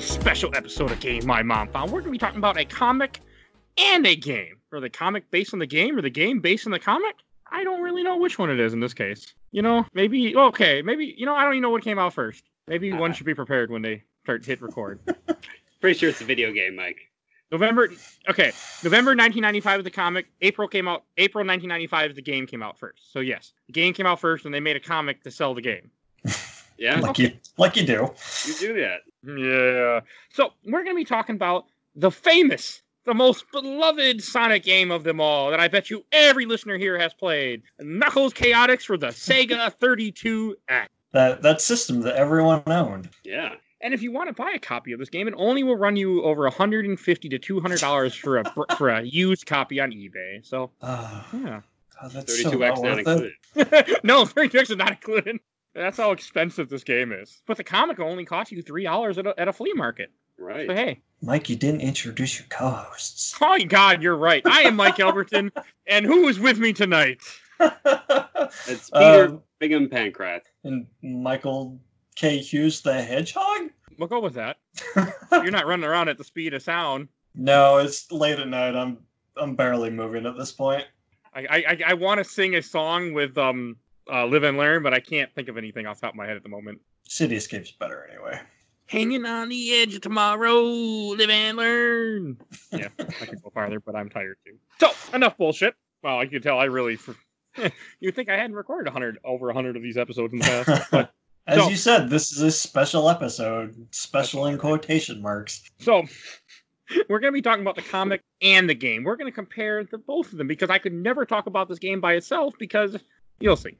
special episode of Game My Mom Found. We're going to be talking about a comic and a game. Or the comic based on the game, or the game based on the comic? I don't really know which one it is in this case. You know, maybe, okay, maybe, you know, I don't even know what came out first. Maybe one uh-huh. should be prepared when they start hit record. Pretty sure it's a video game, Mike. November, okay, November 1995 is the comic. April came out, April 1995 the game came out first. So, yes, the game came out first, and they made a comic to sell the game. Yeah, like you like you do. you do that. Yeah. So we're going to be talking about the famous, the most beloved Sonic game of them all that I bet you every listener here has played Knuckles Chaotix for the Sega 32X. That that system that everyone owned. Yeah. And if you want to buy a copy of this game, it only will run you over 150 to 200 dollars for a for a used copy on eBay. So Ah, yeah, God, that's so 32x well not included. no, 32X is not included. That's how expensive this game is. But the comic only cost you three dollars at a, at a flea market. Right. So hey, Mike, you didn't introduce your co-hosts. oh my God, you're right. I am Mike Albertin, and who is with me tonight? It's Peter Um, Bingham Pankratz. and Michael K. Hughes, the Hedgehog. We'll go with that. You're not running around at the speed of sound. no, it's late at night. I'm I'm barely moving at this point. I I, I want to sing a song with um uh, Live and Learn, but I can't think of anything off the top of my head at the moment. City Escape's better anyway. Hanging on the edge of tomorrow, live and learn. Yeah, I could go farther, but I'm tired too. So enough bullshit. Well, you can tell I really. You'd think I hadn't recorded 100 over 100 of these episodes in the past, but As So- you said, this is a special episode. Special in quotation marks. So we're going to be talking about the comic and the game. We're going to compare the both of them because I could never talk about this game by itself because you'll see.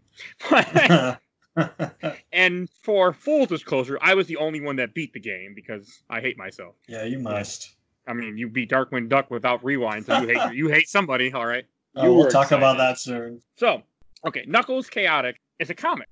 and for full disclosure, I was the only one that beat the game because I hate myself. yeah, you must. I mean, you beat Darkwing Duck without rewind, so you hate you hate somebody, all right? Uh, You we'll were talk about that soon. So, okay, Knuckles Chaotix is a comic.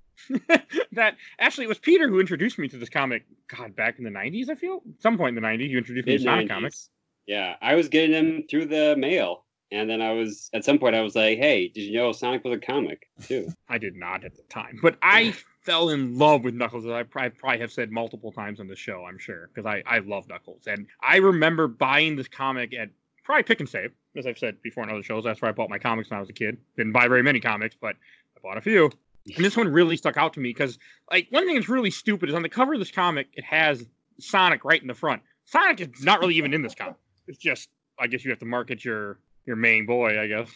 that actually it was Peter who introduced me to this comic. God, back in the '90s, I feel. Some point in the '90s, you introduced me to Sonic comics. Yeah, I was getting them through the mail, and then I was at some point I was like, "Hey, did you know Sonic was a comic too?" I did not at the time, but I fell in love with Knuckles. I probably, probably have said multiple times on the show, I'm sure, because I, I love Knuckles. And I remember buying this comic at probably Pick and Save, as I've said before in other shows. That's where I bought my comics when I was a kid. Didn't buy very many comics, but I bought a few. And this one really stuck out to me because, like, one thing that's really stupid is on the cover of this comic, it has Sonic right in the front. Sonic is not really even in this comic. It's just, I guess you have to market your your main boy, I guess.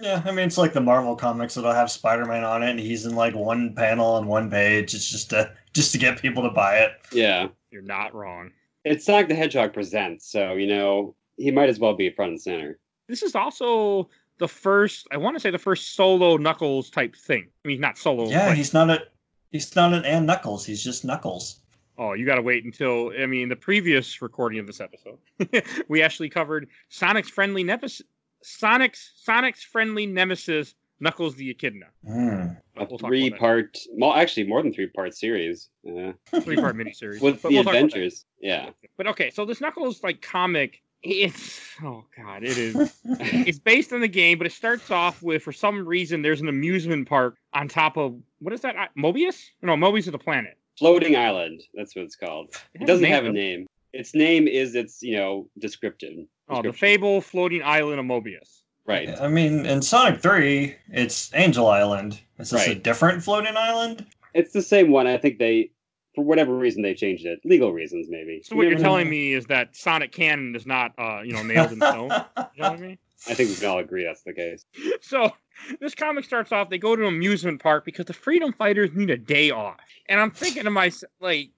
Yeah, I mean it's like the Marvel comics that'll have Spider-Man on it, and he's in like one panel on one page. It's just to just to get people to buy it. Yeah, You're not wrong. it's Sonic the Hedgehog presents, so you know he might as well be front and center. this is also the first i want to say the first solo knuckles type thing i mean not solo yeah, like- he's not a he's not an and Knuckles. He's just Knuckles. oh you gotta wait until i mean the previous recording of this episode we actually covered sonic's friendly nemesis sonic's sonic's friendly nemesis knuckles the echidna Mm. A We'll talk three part, well, actually more than three part series uh, three part miniseries with But the we'll talk about that. adventures. Yeah, but okay so this knuckles like comic it's oh god it is it's based on the game, but it starts off with for some reason there's an amusement park on top of what is that? Mobius? No, Mobius is the planet. floating island. That's what it's called. It has doesn't name, have a name. Its name is its you know descriptive. Oh, the. Fable floating island of Mobius. Right. I mean, in Sonic Three, it's Angel Island. Is this a different floating island? It's the same one. I think they, for whatever reason, they changed it. Legal reasons, maybe. So what You you're never know. telling me is that Sonic canon is not, uh, you know, nailed in stone. You know what I mean? I think we can all agree that's the case. So this comic starts off. They go to an amusement park because the Freedom Fighters need a day off, and I'm thinking to myself, like,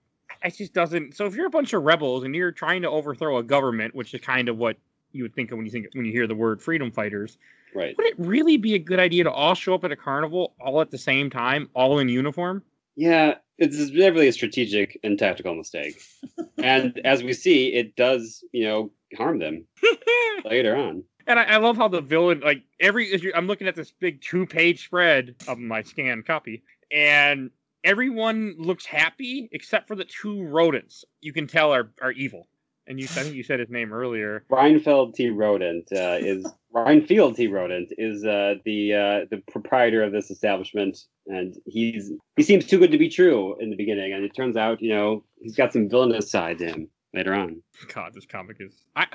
it just doesn't. So if you're a bunch of rebels and you're trying to overthrow a government, which is kind of what you would think of when you think when you hear the word Freedom Fighters, Right. would it really be a good idea to all show up at a carnival all at the same time, all in uniform? Yeah, it's definitely a strategic and tactical mistake. and as we see, it does, you know, harm them later on. And I, I love how the villain, like every, you- I'm looking at this big two page spread of my scanned copy, and everyone looks happy except for the two rodents you can tell are, are evil. And you, I think you said his name earlier. Reinfeld T. Rodent uh, is Ryan T. Rodent is uh, the uh, the proprietor of this establishment, and he's he seems too good to be true in the beginning, and it turns out, you know, he's got some villainous side to him later on. God, this comic is. I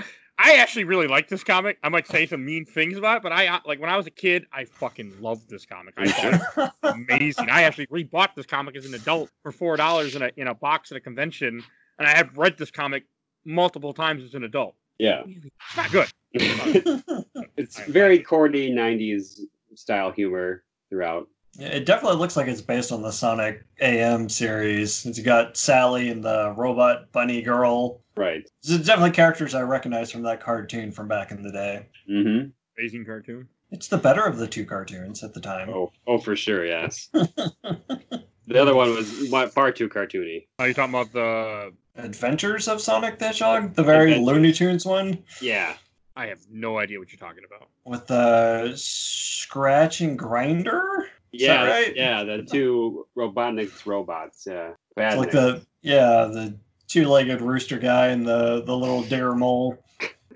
I actually really like this comic. I might say some mean things about it, but I uh, like when I was a kid, I fucking loved this comic. I thought it was amazing. I actually rebought this comic as an adult for four dollars in a in a box at a convention, and I have read this comic multiple times as an adult. Yeah, It's not good. it's very corny '90s style humor throughout. It definitely looks like it's based on the Sonic AM series. It's got Sally and the robot bunny girl. Right. These are definitely characters I recognize from that cartoon from back in the day. Mm-hmm. Amazing cartoon. It's the better of the two cartoons at the time. Oh, oh, for sure. Yes. the other one was far too cartoony. Are you talking about the? Adventures of Sonic the Hedgehog, the very Adventures. Looney Tunes one Yeah. I have no idea what you're talking about. with the scratch and Grounder. Is that Yeah. right? Yeah. The two Robotnik's robots. Yeah. Bad like the yeah the two-legged rooster guy and the the little digger mole.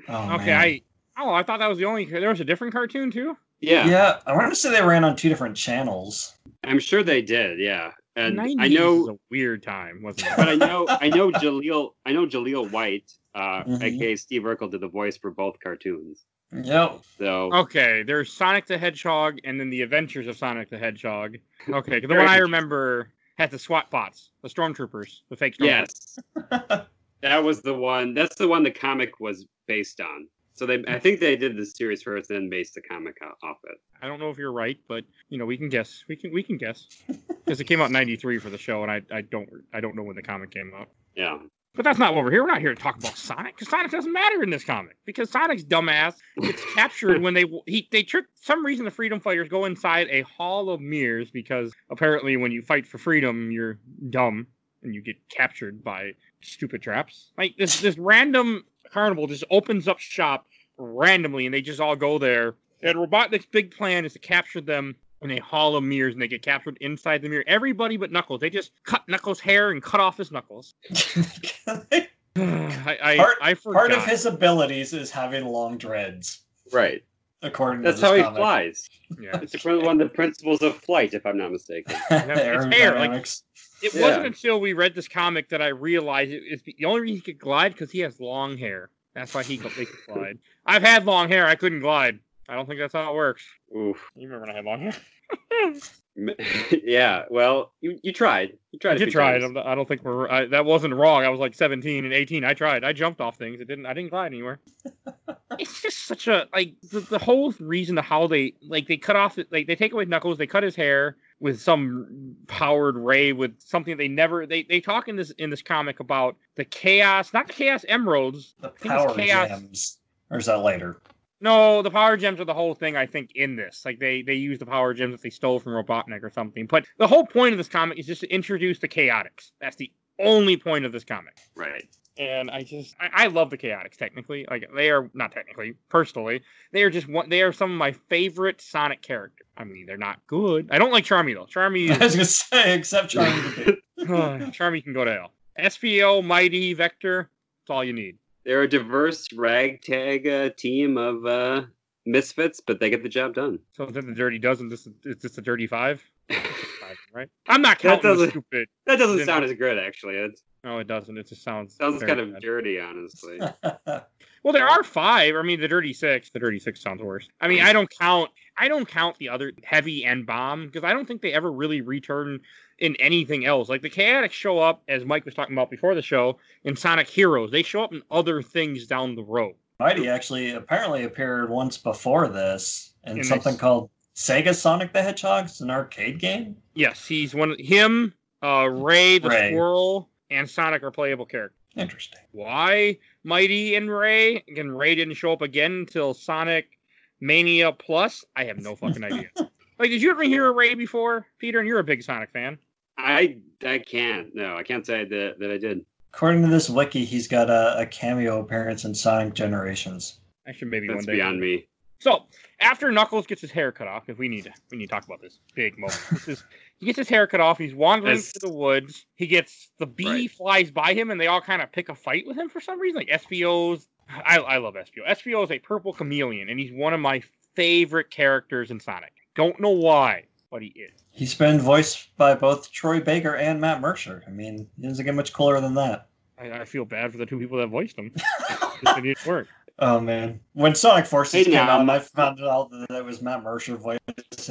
Oh, okay, man. I. Oh, I thought that was the only. There was a different cartoon too. yeah. yeah, I want to say they ran on two different channels. I'm sure they did. Yeah. And 90s I know it was a weird time, wasn't it? but I know I know Jaleel I know Jaleel White, uh, Mhm. aka Steve Urkel, did the voice for both cartoons. Yep. So Okay, there's Sonic the Hedgehog and then the Adventures of Sonic the Hedgehog. Okay, 'cause the one I remember had the SWAT bots, the stormtroopers, the fake stormtroopers. yes, that was the one. That's the one the comic was based on. So they, I think they did the series first, then based the comic off it. I don't know if you're right, but you know we can guess. We can we can guess because it came out '93 for the show, and I, I don't I don't know when the comic came out. Yeah, But that's not what we're here. We're not here to talk about Sonic because Sonic doesn't matter in this comic because Sonic's dumbass gets captured when they he they trick some reason the freedom fighters go inside a hall of mirrors because apparently when you fight for freedom you're dumb and you get captured by stupid traps. Like this this random carnival just opens up shop randomly and they just all go there. And Robotnik's big plan is to capture them in they hall of mirrors and they get captured inside the mirror. Everybody but Knuckles. They just cut Knuckles' hair and cut off his knuckles. I I, Part- I forgot. Part of his abilities is having long dreads, right. according to That's how this he flies. Yeah. It's one of the principles of flight, if I'm not mistaken. it's hair, like- It Yeah. wasn't until we read this comic that I realized it, it's the only reason he could glide because he has long hair. That's why he could, they could glide. I've had long hair. I couldn't glide. I don't think that's how it works. Oof. You remember when I had long hair? yeah. Well, you you tried. You tried. I a did few try it. times. I'm- I don't think we're. I, that wasn't wrong. I was like 17 and 18. I tried. I jumped off things. It didn't. I didn't glide anywhere. it's just such a like the, the whole reason to how they like they cut off like they take away Knuckles. They cut his hair with some powered ray with something they never they they talk in this in this comic about the chaos not chaos emeralds The power chaos. gems. Or is that later? No, the power gems are the whole thing. I think in this, like they they use the power gems that they stole from Robotnik or something. But the whole point of this comic is just to introduce the Chaotix. That's the only point of this comic. Right. And I just I, I love the Chaotix. Technically, like they are not technically, personally, they are just one. They are some of my favorite Sonic characters. I mean, they're not good. I don't like Charmy though. Charmy I is was gonna say, except Charlie. Charmy can go to hell. Espio, Mighty, Vector. That's all you need. They're a diverse ragtag uh, team of uh, misfits, but they get the job done. So then the dirty dozen. This is is this a dirty five? Five, right? I'm not That counting the doesn't- stupid. That doesn't Then- sound as good, actually. It No, it doesn't. It just sounds sounds very kind of bad. dirty, honestly. Well, there are five. I mean, the dirty six. The dirty six sounds worse. I mean, I don't count. I don't count the other heavy and bomb because I don't think they ever really return in anything else. Like the Chaotix show up, as Mike was talking about before the show, in Sonic Heroes. They show up in other things down the road. Mighty actually apparently appeared once before this in, In something called Sega Sonic the Hedgehog. It's an arcade game. Yes, he's one. Of, Him, uh, Ray the Ray. squirrel, and Sonic are playable characters. Interesting. Why Mighty and Ray? Again, Ray didn't show up again until Sonic Mania Plus. I have no fucking idea. like, did you ever hear of Ray before, Peter? And you're a big Sonic fan. I I can't. No, I can't say that that I did. According to this wiki, he's got a, a cameo appearance in Sonic Generations. I should maybe That's one day. beyond me. So after Knuckles gets his hair cut off, if we need to, we need to talk about this big moment. This is he gets his hair cut off. He's wandering As- through the woods. He gets the bee Right. flies by him, and they all kind of pick a fight with him for some reason. Like Espio's, I, I love Espio. Espio is a purple chameleon, and he's one of my favorite characters in Sonic. Don't know why, but he is. He's been voiced by both Troy Baker and Matt Mercer. I mean, he doesn't get much cooler than that. I, I feel bad for the two people that voiced him. it didn't work. Oh man, when Sonic Forces Hey, came now, out and I found out that it was Matt Mercer voicing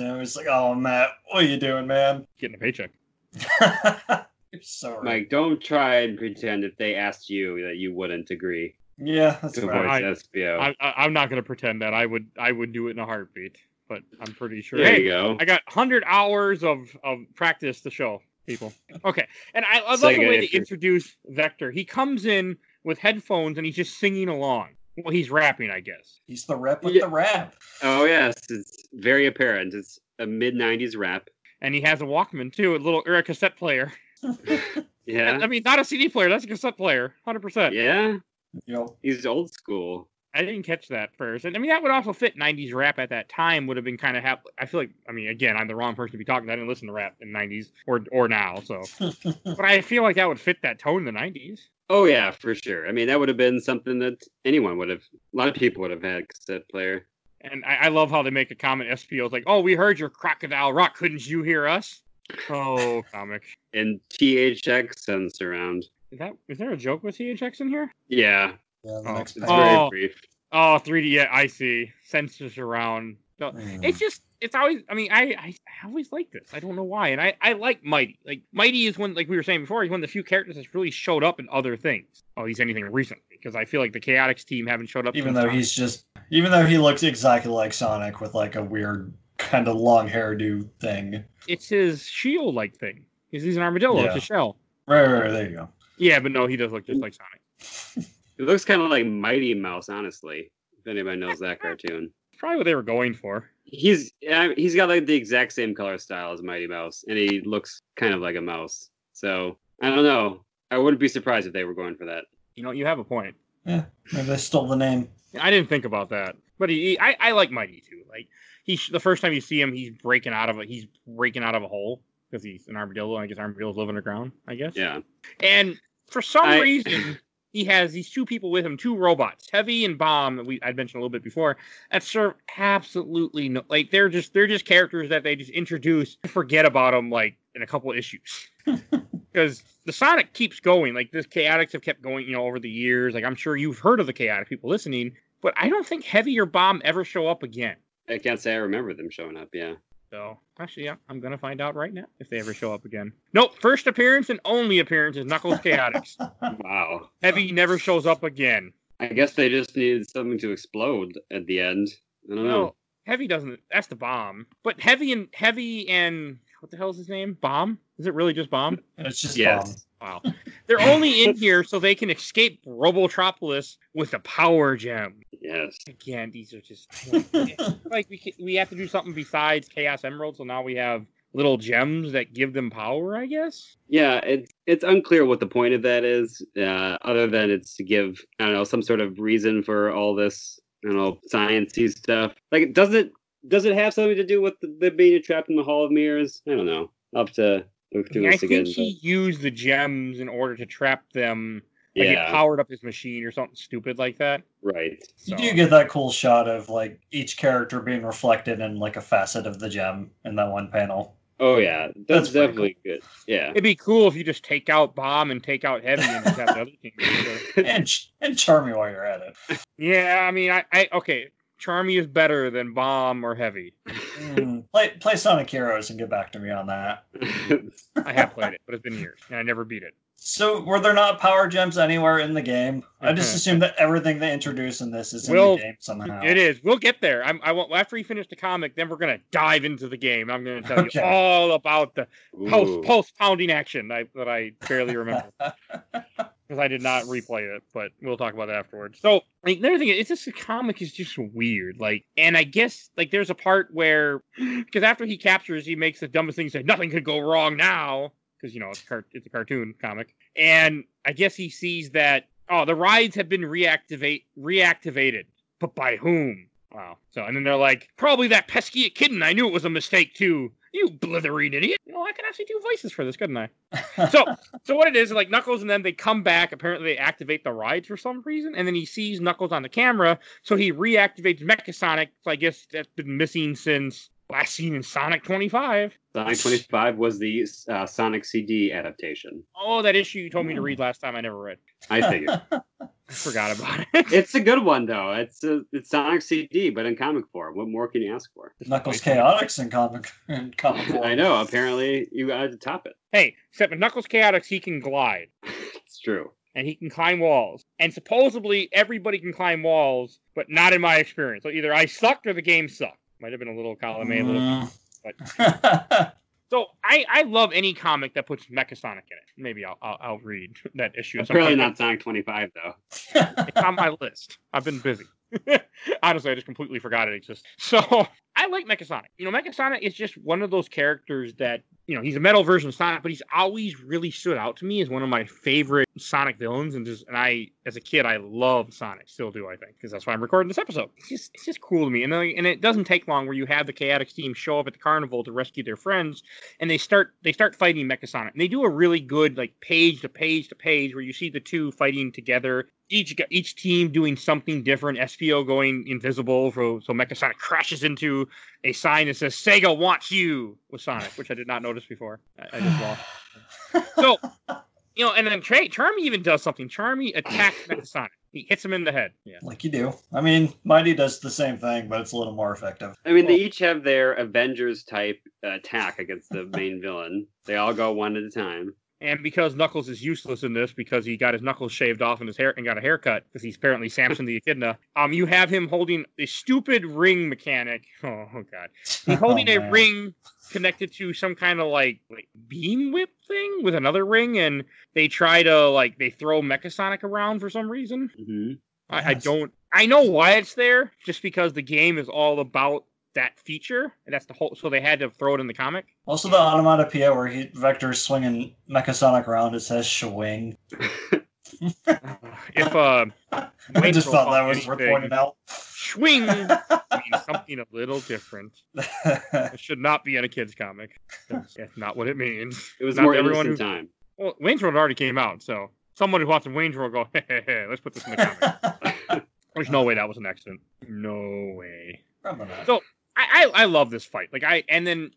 him, was like, oh Matt, what are you doing, man? Getting a paycheck. You're so. Mike, don't try and pretend if they asked you that you wouldn't agree Yeah, that's right. voice I, I, I'm not going to pretend that I would. I would do it in a heartbeat, but I'm pretty sure. there Hey, you go. I got hundred hours of, of practice to show people. Okay, and I, I love Sega, the way if they introduce Vector. He comes in with headphones and he's just singing along. Well, he's rapping, I guess. He's the rep with Yeah. the rap. Oh yes, it's very apparent. It's a mid '90s rap. And he has a Walkman too, a little or a cassette player. Yeah, I mean, not a CD player. That's a cassette player, hundred percent. yeah. You know, He's old school. I didn't catch that first, and I mean that would also fit '90s rap at that time. Would have been kind of hap- I feel like, I mean, again, I'm the wrong person to be talking. I didn't listen to rap in '90s or or now, so. but I feel like that would fit that tone in the '90s. Oh yeah, for sure. I mean, that would have been something that anyone would have. A lot of people would have had a cassette player. And I, I love how they make a comment. Espio's like, "Oh, we heard your crocodile rock. Couldn't you hear us?" Oh, comic. And THX sends around. Is that is there a joke with THX in here? Yeah, yeah, the Oh, next it's page. Oh. very brief. Oh, 3D. Yeah, I see. Sensors around. No, Mm. it's just it's always. I mean, I, I I always like this. I don't know why. And I I like Mighty. Like Mighty is one like we were saying before. He's one of the few characters that's really showed up in other things. Oh, he's anything recently because I feel like the Chaotix team haven't showed up. even though Sonic. he's just, even though he looks exactly like Sonic with like a weird kind of long hairdo thing. it's his shield like thing. He's, he's an armadillo. It's a shell. Right, right, right, there you go. Yeah, but no, he does look just like Sonic. It looks kind of like Mighty Mouse, honestly. If anybody knows that cartoon, probably what they were going for. he's yeah, he's got like the exact same color style as Mighty Mouse, and he looks kind of like a mouse. So I don't know. I wouldn't be surprised if they were going for that. You know, you have a point. Yeah, maybe they stole the name. I didn't think about that, but he, he- I, I like Mighty too. Like he, the first time you see him, he's breaking out of a, he's breaking out of a hole because he's an armadillo. I guess armadillos live underground. I guess. Yeah. And for some I- reason, he has these two people with him, two robots, Heavy and Bomb, that we I'd mentioned a little bit before, that serve absolutely no like they're just they're just characters that they just introduce, forget about them like in a couple of issues. Because the Sonic keeps going, like this Chaotix have kept going, you know, over the years. Like I'm sure you've heard of the Chaotix people listening, but I don't think Heavy or Bomb ever show up again. I can't say I remember them showing up. Yeah. So actually, yeah, I'm gonna find out right now if they ever show up again. Nope, first appearance and only appearance is Knuckles Chaotix. Wow. Heavy never shows up again. I guess they just needed something to explode at the end. I don't know. No, Heavy doesn't. That's the bomb. But Heavy and Heavy and what the hell is his name? Bomb? Is it really just Bomb? It's just Yes. Wow. They're only in here so they can escape Robotropolis with a power gem. Yes. Again, these are just like we ca- we have to do something besides Chaos Emerald. So now we have little gems that give them power. I guess. Yeah, it's it's unclear what the point of that is, uh, other than it's to give I don't know some sort of reason for all this I don't know sciencey stuff. Like, does it does it have something to do with the, the being trapped in the Hall of Mirrors? I don't know. Have to look I, through I this again. think he used the gems in order to trap them. But- Like yeah, it powered up his machine or something stupid like that. right. You do get that cool shot of like each character being reflected in like a facet of the gem in that one panel. Oh yeah, That's that's, pretty definitely good. Yeah. It'd be cool if you just take out Bomb and take out Heavy and just have the other team. And and charm you while you're at it. Yeah, I mean, I, I okay. Charmy is better than Bomb or Heavy. Mm, play play Sonic Heroes and get back to me on that. I have played it, but it's been years and I never beat it. So were there not power gems anywhere in the game? I just mm-hmm. assume that everything they introduce in this is in the game somehow. It is. We'll get there. I'm, I want after you finish the comic, then we're gonna dive into the game. I'm gonna tell Okay. you all about the post post pounding action I, that I barely remember because I did not replay it. But we'll talk about that afterwards. So like, the other thing, is, it's just the comic is just weird. Like, and I guess like there's a part where because after he captures, he makes the dumbest thing. He said nothing could go wrong now because you know it's car- it's a cartoon comic, and I guess he sees that oh the rides have been reactivate reactivated, but by whom? Wow. So and then they're like probably that pesky kitten. I knew it was a mistake too. You blithering idiot! You know, I can actually do voices for this, couldn't I? So, so what it is, like Knuckles, and then they come back. Apparently, they activate the rides for some reason, and then he sees Knuckles on the camera, so he reactivates Mecha Sonic. So I guess that's been missing since last seen in Sonic 25. Sonic 25 was the uh, Sonic CD adaptation. Oh, that issue you told me to read last time, I never read. I figured. I forgot about it. it's a good one though. It's a, it's Sonic CD, but in comic form. What more can you ask for? Knuckles Chaotix in comic in comic form. I know. Apparently, you got to top it. hey, except with Knuckles Chaotix, he can glide. It's true. and he can climb walls. And supposedly everybody can climb walls, but not in my experience. So either I sucked or the game sucked. Might have been a little column A, a little. Mm. So I, I love any comic that puts Mecha Sonic in it. Maybe I'll I'll, I'll read that issue. It's sometime. not Sonic 25 though. It's on my list. I've been busy. Honestly, I just completely forgot it exists. So I like Mecha. You know, Mecha is just one of those characters that you know he's a metal version of Sonic, but he's always really stood out to me as one of my favorite Sonic villains. And just and I, as a kid, I loved Sonic. Still do, I think, because that's why I'm recording this episode. It's just it's just cool to me. And and it doesn't take long where you have the Chaotix team show up at the carnival to rescue their friends, and they start they start fighting Mecha. And they do a really good like page to page to page where you see the two fighting together each each team doing something different. Espio going invisible, so so Mecha crashes into a sign that says "Sega wants you" with Sonic, which I did not notice before. I, I just lost. So you know, and then Tra- Charmy even does something. Charmy attacks Mecha Sonic. He hits him in the head. Yeah. like you do. I mean, Mighty does the same thing, but it's a little more effective. I mean, they each have their Avengers type uh, attack against the main villain. They all go one at a time. And because Knuckles is useless in this because he got his knuckles shaved off and his hair and got a haircut because he's apparently Samson the Echidna. Um, you have him holding a stupid ring mechanic. Oh, oh god. He's holding Oh, a ring connected to some kind of like, like beam whip thing with another ring, and they try to like they throw Mechasonic around for some reason. hmm I, I don't. I know why it's there, just because the game is all about that feature, and that's the whole. So they had to throw it in the comic. Also, the onomatopoeia where he Vector's swinging Mechasonic around, it says "swing." If uh, I just thought that was anything. worth pointing out. swing means something a little different. It should not be in a kid's comic. That's, that's not what it means. It was Not more everyone innocent who- time. Well, Wayne's World already came out, so someone who watches Wayne's World go, hey, hey, hey, let's put this in the comic. There's no way that was an accident. No way. Probably not. So- I, I I love this fight. Like I and then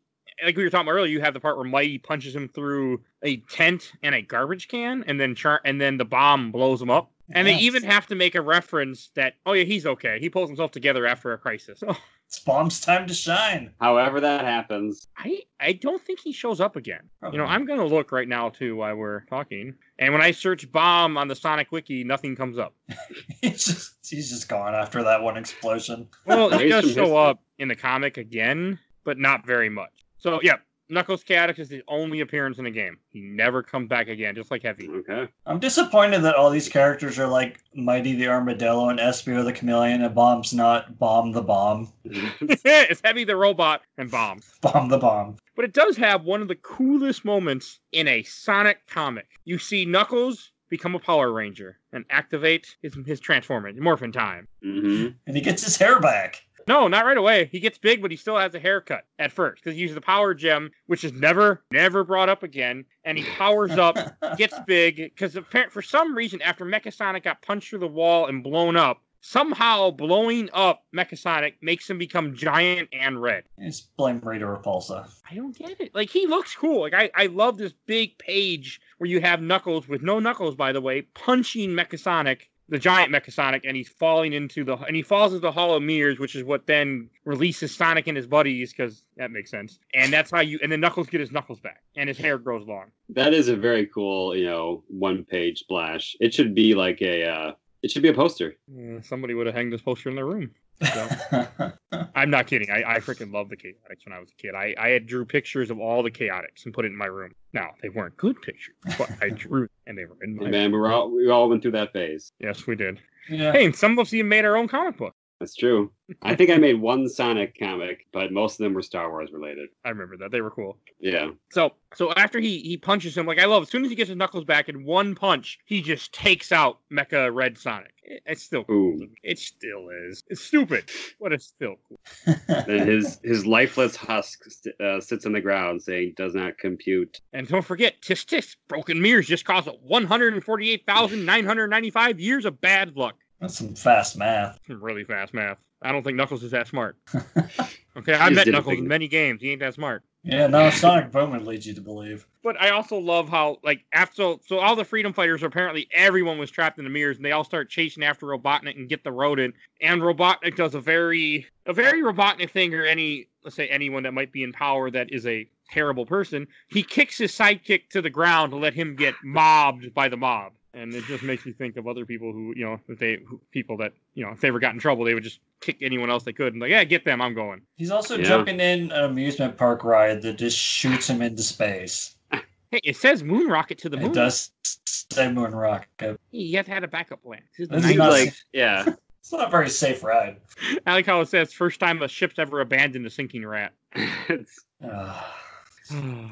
like we were talking about earlier, you have the part where Mighty punches him through a tent and a garbage can, and then char- and then the bomb blows him up. And they even have to make a reference that oh yeah he's okay. He pulls himself together after a crisis. So It's Bomb's time to shine. However that happens. I I don't think he shows up again. Probably You know. I'm gonna look right now too while we're talking. And when I search bomb on the Sonic Wiki, nothing comes up. he's just he's just gone after that one explosion. Well, he does show up in the comic again, but not very much. So yeah, Knuckles Chaotix is the only appearance in the game. He never comes back again, just like Heavy. Okay. I'm disappointed that all these characters are like Mighty the Armadillo and Espio the Chameleon, and Bomb's not Bomb the Bomb. it's Heavy the robot and Bomb. Bomb the Bomb. But it does have one of the coolest moments in a Sonic comic. You see Knuckles become a Power Ranger and activate his his transforming morphin time. hmm And he gets his hair back. No, not right away. He gets big, but he still has a haircut at first because he uses the power gem, which is never, never brought up again. And he powers up, gets big because for some reason, after Mechasonic got punched through the wall and blown up, somehow blowing up Mechasonic makes him become giant and red. Just blame Rita Repulsa. I don't get it. Like he looks cool. Like I, I love this big page where you have Knuckles with no Knuckles, by the way, punching Mechasonic, the giant Mechasonic, and he's falling into the and he falls into the Hollow Mirrors, which is what then releases Sonic and his buddies because that makes sense. And that's how you and then Knuckles get his Knuckles back and his hair grows long. That is a very cool, you know, one page splash. It should be like a uh it should be a poster. Uh, somebody would have hanged this poster in their room. So. I'm not kidding. I, I freaking loved the Chaotix when I was a kid. I, I had drew pictures of all the Chaotix and put it in my room. Now they weren't good pictures, but I drew and they were in my. Hey, man, we all we all went through that phase. Yes, we did. yeah. Hey, and some of us even made our own comic book. That's true. I think I made one Sonic comic, but most of them were Star Wars related. I remember that. They were cool. Yeah. So so after he he punches him, like I love as soon as he gets his knuckles back in one punch, he just takes out Mecha Red Sonic. It- It's still cool. Ooh. It still is. It's stupid, but it's still cool. Then his his lifeless husk st- uh, sits on the ground, saying "does not compute." And don't forget, tisk tisk, broken mirrors just caused 148,995 years of bad luck. That's some fast math. Some really fast math. I don't think Knuckles is that smart. Okay, I just met Knuckles in many games. He ain't that smart. Yeah, no, Sonic Boom would lead you to believe. But I also love how like after so, so all the freedom fighters apparently everyone was trapped in the mirrors and they all start chasing after Robotnik and get the rodent and Robotnik does a very a very Robotnik thing or any let's say anyone that might be in power that is a terrible person he kicks his sidekick to the ground to let him get mobbed by the mob and it just makes me think of other people who you know if they who, people that you know if they ever got in trouble they would just kick anyone else they could and like yeah get them I'm going He's also Yeah. jumping in an amusement park ride that just shoots him into space. hey it says moon rocket to the moon It does say Moon Rocket. you have to have a backup plan This is the This is Seems 90s. not- like yeah. It's not a very safe ride. I like how it says first time a ship's ever abandoned a sinking rat. It's-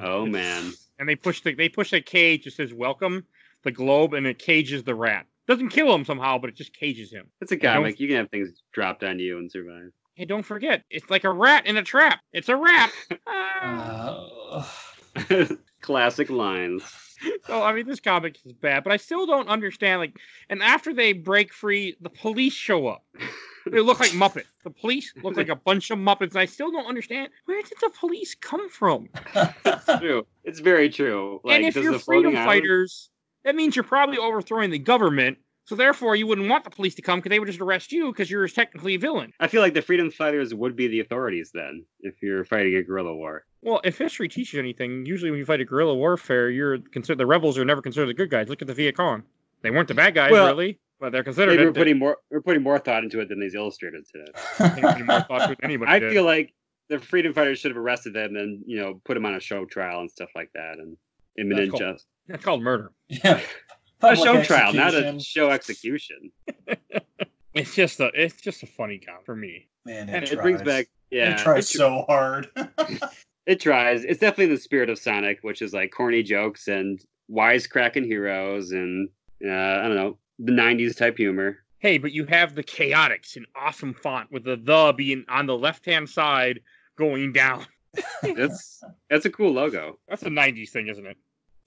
oh man. And they push the they push a cage that says welcome, the globe, and it cages the rat. Doesn't kill him somehow, but it just cages him. It's a don't- comic. You can have things dropped on you and survive. Hey, don't forget, it's like a rat in a trap. It's a rat. Ah. Uh, Classic lines. so I mean, this comic is bad, but I still don't understand. Like, and after they break free, the police show up. They look like Muppets. The police look like a bunch of Muppets, and I still don't understand where did the police come from. It's true. It's very true. Like, and if you're the floating freedom island- fighters, that means you're probably overthrowing the government. So therefore, you wouldn't want the police to come because they would just arrest you because you're technically a villain. I feel like the freedom fighters would be the authorities then, if you're fighting a guerrilla war. Well, if history teaches anything, usually when you fight a guerrilla warfare, you're considered the rebels are never considered the good guys. Look at the Viet Cong; they weren't the bad guys Well, really, but they're considered. Maybe we're putting more we're putting more thought into it than these illustrators today. They put more thought to it than anybody I did. feel like the freedom fighters should have arrested them and you know put them on a show trial and stuff like that and imminent That's cool. justice. That's called murder. yeah. A Public show trial, not a show execution. It's just a it's just a funny count for me. Man, And it, it brings back yeah, it tries it, so hard. it tries. It's definitely the spirit of Sonic, which is like corny jokes and wisecracking heroes and uh, I don't know the '90s type humor. Hey, but you have the Chaotix in awesome font with the the being on the left hand side going down. It's that's a cool logo. That's a '90s thing, isn't it?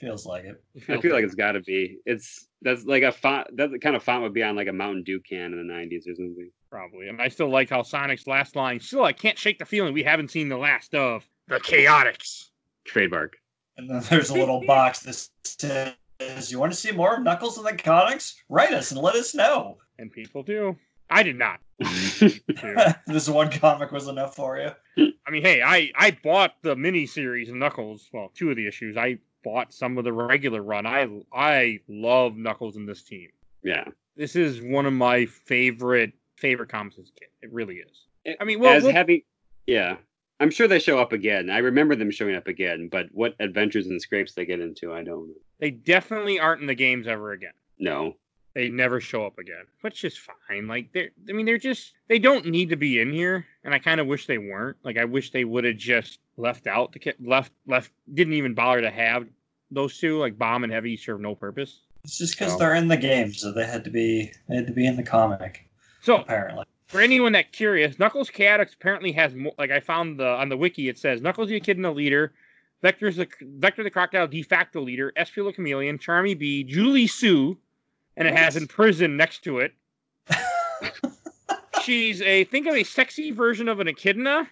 Feels like it. It I feel like it's got to be. It's that's like a font. That kind of font would be on like a Mountain Dew can in the '90s or something. Probably. And I still like how Sonic's last line, still, I can't shake the feeling we haven't seen the last of the Chaotix. Trademark. And then there's a little box that says, "You want to see more of Knuckles and the Comics? Write us and let us know." And people do. I did not. this one comic was enough for you. I mean, hey, I, I bought the mini series of Knuckles. Well, two of the issues. I bought some of the regular run. I I love Knuckles in this team. yeah. This is one of my favorite favorite comics as a kid. It really is. It- I mean, well, As we'll- having, yeah. I'm sure they show up again. I remember them showing up again, but what adventures and scrapes they get into, I don't they definitely aren't in the games ever again. know. They never show up again, which is fine. Like they're, I mean, they're just they don't need to be in here, and I kind of wish they weren't. Like I wish they would have just left out the left left didn't even bother to have those two. Like Bomb and Heavy serve no purpose. It's just because Oh. they're in the game, so they had to be they had to be in the comic. So Apparently, for anyone that curious, Knuckles Chaotix apparently has more. Like I found the on the wiki, it says Knuckles the Echidna leader, Vector's the Vector the Crocodile de facto leader, Espio the Chameleon, Charmy B, Julie Sue, and it has What? in prison next to it. She's a think of a sexy version of an echidna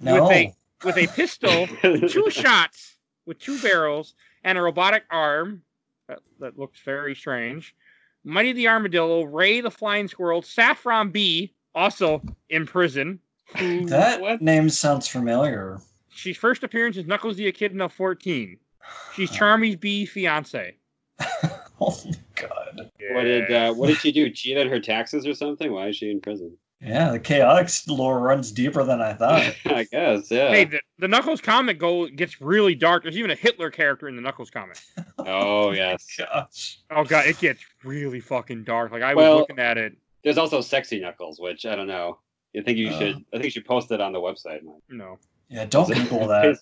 no. with a with a pistol, two shots with two barrels, and a robotic arm that, that looks very strange. Mighty the Armadillo, Ray the Flying Squirrel, Saffron Bee, also in prison. Who, that What? name sounds familiar. she's first appearance is Knuckles the Echidna 14. She's Charmy's B fiance. oh my. What did uh, what did she do? Cheat on her taxes or something? Why is she in prison? Yeah, the Chaotix lore runs deeper than I thought. I guess, yeah. Hey, the, the Knuckles comic go gets really dark. There's even a Hitler character in the Knuckles comic. oh yes. Gosh. Oh god, it gets really fucking dark. Like I was looking at it. There's also sexy Knuckles, which I don't know. I think you Uh. should. I think you should post it on the website. Mike. No. Yeah, don't Google that.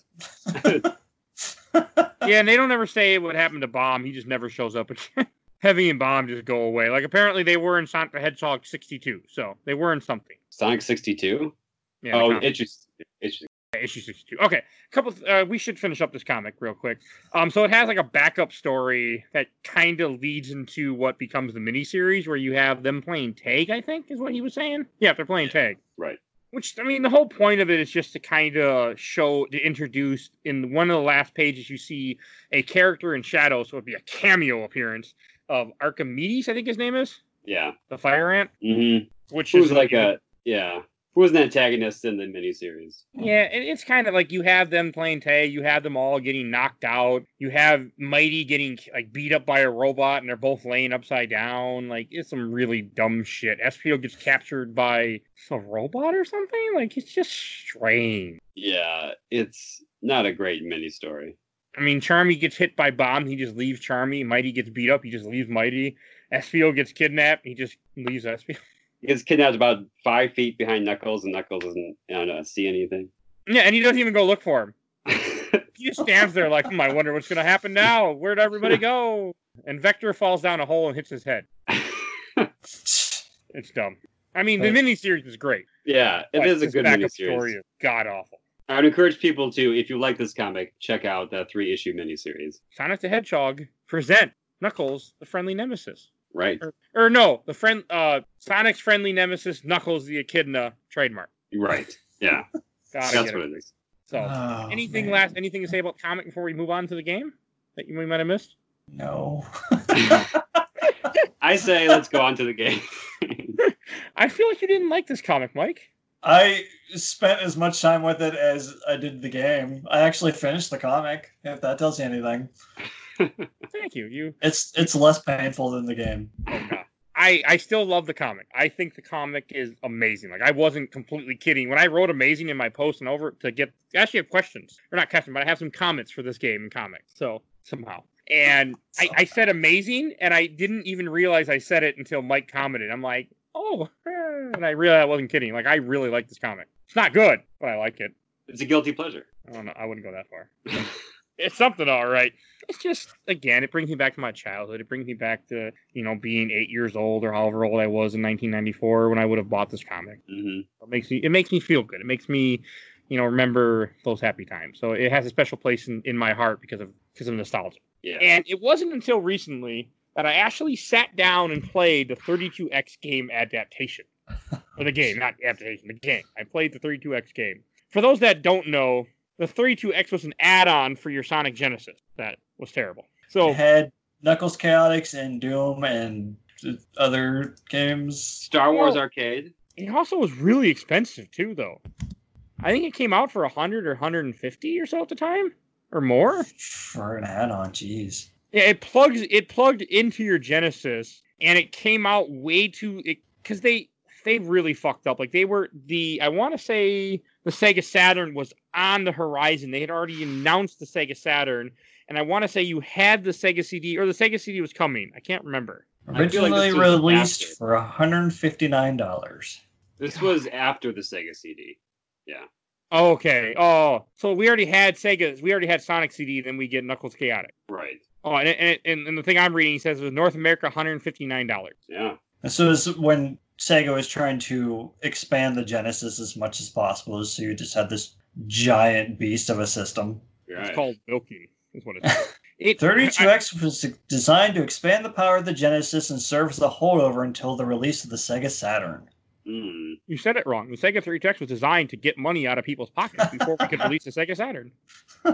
Yeah, and they don't ever say what happened to Bomb. He just never shows up again. Heavy and Bomb just go away. Like apparently they were in Sonic the Hedgehog 62, so they were in something. Sonic 62. Yeah, oh, interesting. Interesting. issue 62 okay a couple uh, we should finish up this comic real quick um so it has like a backup story that kind of leads into what becomes the miniseries where you have them playing tag i think is what he was saying yeah they're playing tag Right. which i mean the whole point of it is just to kind of show to introduce in one of the last pages you see a character in shadow so it'd be a cameo appearance of archimedes i think his name is Yeah. the fire ant Mm-hmm. which Who's is like a yeah. Who was an antagonist in the miniseries? Yeah, it, it's kind of like you have them playing tag, you have them all getting knocked out, you have Mighty getting like beat up by a robot, and they're both laying upside down. Like it's some really dumb shit. Espio gets captured by a robot or something. Like it's just strange. Yeah, it's not a great mini story. I mean, Charmy gets hit by bomb, he just leaves Charmy. Mighty gets beat up, he just leaves Mighty. Espio gets kidnapped, he just leaves Espio. He gets kidnapped about five feet behind Knuckles, and Knuckles doesn't I know, see anything. Yeah, and he doesn't even go look for him. He just stands there like, hmm, I wonder what's gonna happen now. Where'd everybody go? And Vector falls down a hole and hits his head. It's dumb. I mean, the miniseries is great. yeah, it is a good miniseries. story is god awful. I would encourage people to, if you like this comic, check out the three issue miniseries. Sonic the Hedgehog present Knuckles, the friendly nemesis. Right. Or, or no, the friend uh Sonic's friendly nemesis, Knuckles the Echidna trademark. Right. Yeah. Gotta That's get what it. it is. So Oh, anything man. last anything to say about comic before we move on to the game that you might have missed? No. I say let's go on to the game. I feel like you didn't like this comic, Mike. I spent as much time with it as I did the game. I actually finished the comic, if that tells you anything. Thank you. You It's it's less painful than the game. Oh, no. I, I still love the comic. I think the comic is amazing. Like I wasn't completely kidding when I wrote amazing in my post and over to get actually have questions or not questions, but I have some comments for this game and comic. So somehow, and I, I said amazing, and I didn't even realize I said it until Mike commented. I'm like, oh, and I realized I wasn't kidding. Like I really like this comic. It's not good, but I like it. it's a guilty pleasure. I don't know. I wouldn't go that far. it's something, all right. It's just again, it brings me back to my childhood. It brings me back to you know being eight years old or however old I was in 1994 when I would have bought this comic. hmm It makes me it makes me feel good. It makes me you know remember those happy times. So it has a special place in, in my heart because of because of nostalgia. Yeah. And it wasn't until recently that I actually sat down and played the 32X game adaptation. or the game, not adaptation, the game. I played the 32X game. For those that don't know, the 32X was an add-on for your Sonic Genesis. That was terrible. So It had Knuckles Chaotix and Doom and other games. Star Wars Well- Arcade. it also was really expensive too, though. I think it came out for 100 or 150 or so at the time, or more. For an add-on, jeez. Yeah, it plugs it plugged into your Genesis, and it came out way too because they they really fucked up. Like they were the I want to say the Sega Saturn was on the horizon. They had already announced the Sega Saturn, and I want to say you had the Sega CD or the Sega CD was coming. I can't remember. I feel like Originally released after. for $159. This was after the Sega CD. Yeah. Okay. Oh, so we already had Sega. We already had Sonic CD. Then we get Knuckles Chaotix. Right. Oh, and and, and, and the thing I'm reading says it was North America 159 dollars. Yeah. This was when Sega was trying to expand the Genesis as much as possible, so you just had this giant beast of a system. You're It's called milking. Is what it's. It, 32X was designed to expand the power of the Genesis and serve as a holdover until the release of the Sega Saturn. Mm. You said it wrong. The Sega 32X was designed to get money out of people's pockets before we could release the Sega Saturn.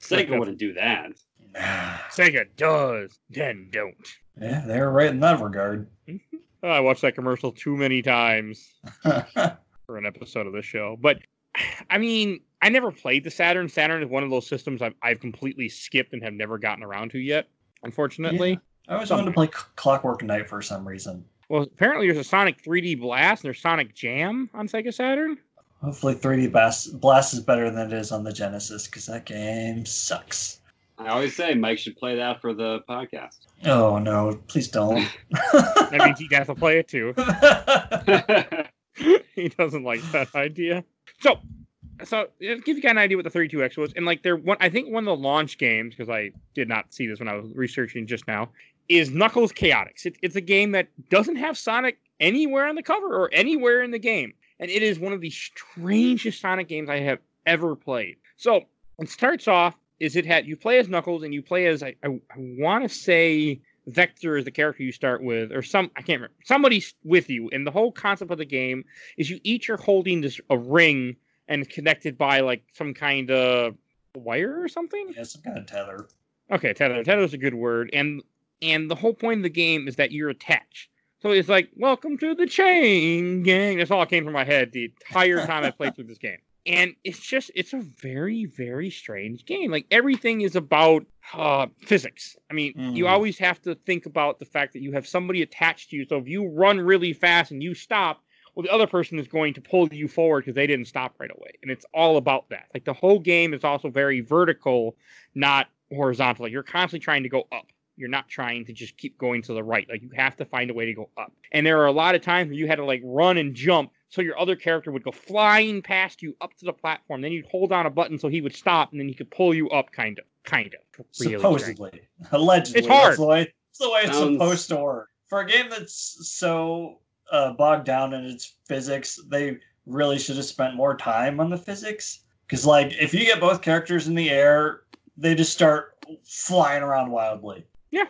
Sega wouldn't do that. Sega does, then don't. Yeah, they were right in that regard. I watched that commercial too many times for an episode of this show. But I mean, I never played the Saturn. Saturn is one of those systems I've, I've completely skipped and have never gotten around to yet, unfortunately. I always wanted to play Clockwork Knight for some reason. Well, apparently there's a Sonic 3D Blast and there's Sonic Jam on Sega Saturn. Hopefully, 3D Blast, Blast is better than it is on the Genesis because that game sucks. I always say Mike should play that for the podcast. Oh no, please don't. That means he has to play it too. he doesn't like that idea. So, so to give you guys an idea what the 32X was, and like they're one, I think one of the launch games because I did not see this when I was researching just now, is Knuckles Chaotix. It, it's a game that doesn't have Sonic anywhere on the cover or anywhere in the game, and it is one of the strangest Sonic games I have ever played. So it starts off is it had you play as Knuckles and you play as I, I, I want to say Vector is the character you start with, or some I can't remember. Somebody's with you, and the whole concept of the game is you each are holding this a ring and connected by like some kind of wire or something. Yeah, some kind of tether. Okay, tether. Tether is a good word, and and the whole point of the game is that you're attached. So it's like, welcome to the chain gang. That's all came from my head the entire time I played through this game and it's just it's a very very strange game. Like everything is about uh, physics. I mean mm. you always have to think about the fact that you have somebody attached to you. So if you run really fast and you stop well the other person is going to pull you forward because they didn't stop right away. And it's all about that. Like the whole game is also very vertical not horizontal. Like you're constantly trying to go up. You're not trying to just keep going to the right. Like you have to find a way to go up. And there are a lot of times where you had to like run and jump so your other character would go flying past you up to the platform. Then you'd hold down a button so he would stop, and then he could pull you up, kind of, kind of. Really Supposedly, strange. allegedly, it's hard. That's the way, that's the way it's Sounds... supposed to work. For a game that's so uh, bogged down in its physics, they really should have spent more time on the physics. Because, like, if you get both characters in the air, they just start flying around wildly. Yeah,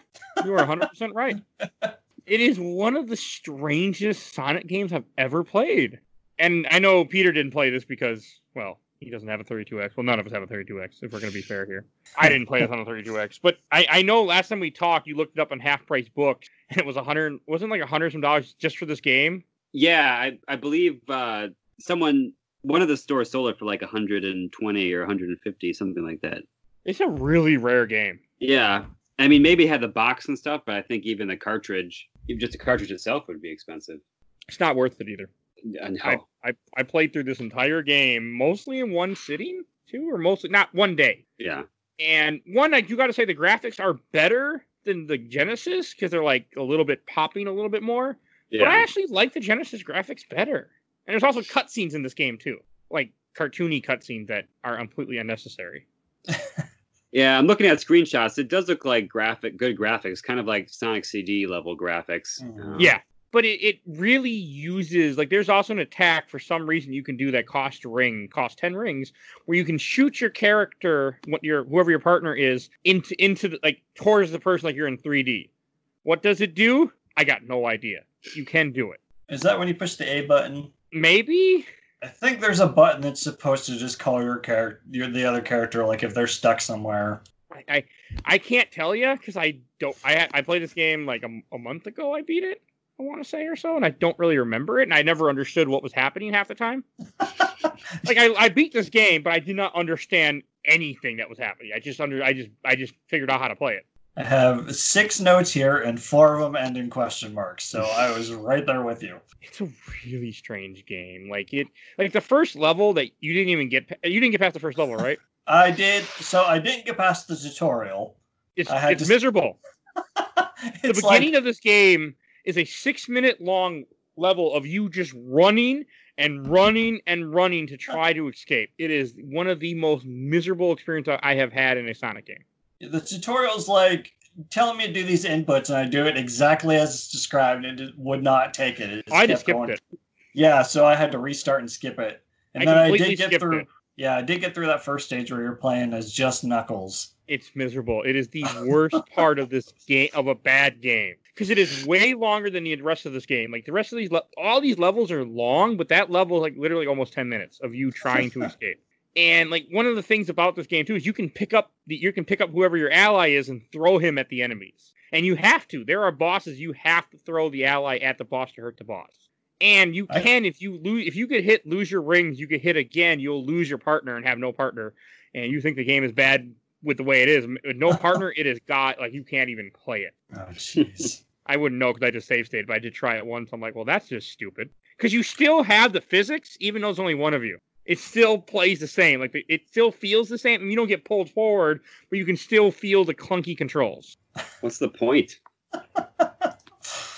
you are 100% right. It is one of the strangest Sonic games I've ever played. And I know Peter didn't play this because, well, he doesn't have a 32X. Well, none of us have a 32X, if we're going to be fair here. I didn't play this on a 32X. But I, I know last time we talked, you looked it up on half price books, and it was a 100, wasn't like a 100 some dollars just for this game? Yeah, I, I believe uh, someone, one of the stores sold it for like 120 or 150, something like that. It's a really rare game. Yeah. I mean, maybe had the box and stuff, but I think even the cartridge even just the cartridge itself would be expensive. It's not worth it either. And I, I, I played through this entire game mostly in one sitting, two or mostly not one day. Yeah. And one, like you got to say, the graphics are better than the Genesis because they're like a little bit popping a little bit more. Yeah. But I actually like the Genesis graphics better. And there's also cutscenes in this game too, like cartoony cutscenes that are completely unnecessary. Yeah, I'm looking at screenshots. It does look like graphic, good graphics, kind of like Sonic CD level graphics. Mm-hmm. Yeah, but it, it really uses like there's also an attack for some reason you can do that cost ring, cost ten rings, where you can shoot your character, what your whoever your partner is, into into the, like towards the person like you're in 3D. What does it do? I got no idea. You can do it. Is that when you push the A button? Maybe. I think there's a button that's supposed to just call your character, your the other character, like if they're stuck somewhere. I I, I can't tell you because I don't. I I played this game like a, a month ago. I beat it. I want to say or so, and I don't really remember it, and I never understood what was happening half the time. like I, I beat this game, but I did not understand anything that was happening. I just under I just I just figured out how to play it. I have six notes here, and four of them end in question marks. So I was right there with you. It's a really strange game. Like it, like the first level that you didn't even get. You didn't get past the first level, right? I did. So I didn't get past the tutorial. It's it's to... miserable. it's the beginning like... of this game is a six minute long level of you just running and running and running to try to escape. It is one of the most miserable experiences I have had in a Sonic game the tutorial's like telling me to do these inputs, and I do it exactly as it's described, and it would not take it. it I just skipped going. it. Yeah, so I had to restart and skip it, and I then I did get through. It. Yeah, I did get through that first stage where you're playing as just Knuckles. It's miserable. It is the worst part of this game of a bad game because it is way longer than the rest of this game. Like the rest of these, le- all these levels are long, but that level is like literally almost ten minutes of you trying to escape. And like one of the things about this game too is you can pick up the, you can pick up whoever your ally is and throw him at the enemies. And you have to. There are bosses you have to throw the ally at the boss to hurt the boss. And you can if you lose if you get hit, lose your rings, you get hit again, you'll lose your partner and have no partner. And you think the game is bad with the way it is. With no partner, it is got like you can't even play it. Oh jeez. I wouldn't know because I just save state, but I did try it once. I'm like, well, that's just stupid. Because you still have the physics, even though it's only one of you it still plays the same. Like it still feels the same. You don't get pulled forward, but you can still feel the clunky controls. What's the point?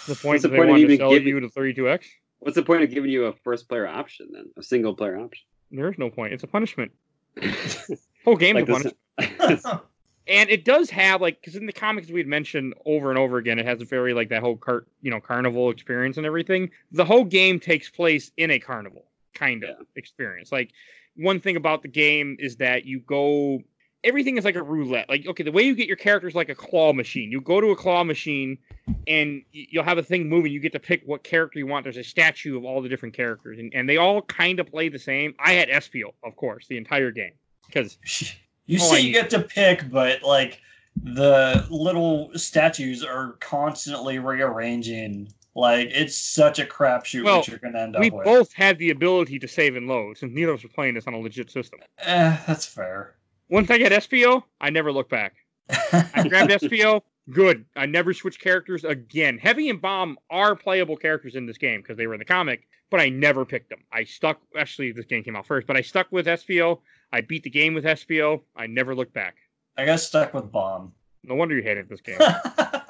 The point is point want to sell you the 32x. What's the point of giving you a first player option then? A single player option? There is no point. It's a punishment. Whole game Like is a punishment. And it does have like because in the comics we'd mentioned over and over again, it has a very like that whole cart you know carnival experience and everything. The whole game takes place in a carnival kind of experience. Like one thing about the game is that you go everything is like a roulette. Like okay, the way you get your character is like a claw machine. You go to a claw machine and you'll have a thing moving. You get to pick what character you want. There's a statue of all the different characters, and, and they all kind of play the same. I had Espio, of course, the entire game because You say you get to pick, but like the little statues are constantly rearranging. Like it's such a crapshoot Well, what you're gonna end up we both had the ability to save and load, since neither of us were playing this on a legit system. Eh, that's fair. Once I got Espio, I never looked back. I grabbed Espio, good. I never switched characters again. Heavy and Bomb are playable characters in this game because they were in the comic, but I never picked them. I stuck. Actually, this game came out first, but I stuck with Espio. I beat the game with Espio. I never looked back. I got stuck with bomb. No wonder you hated this game.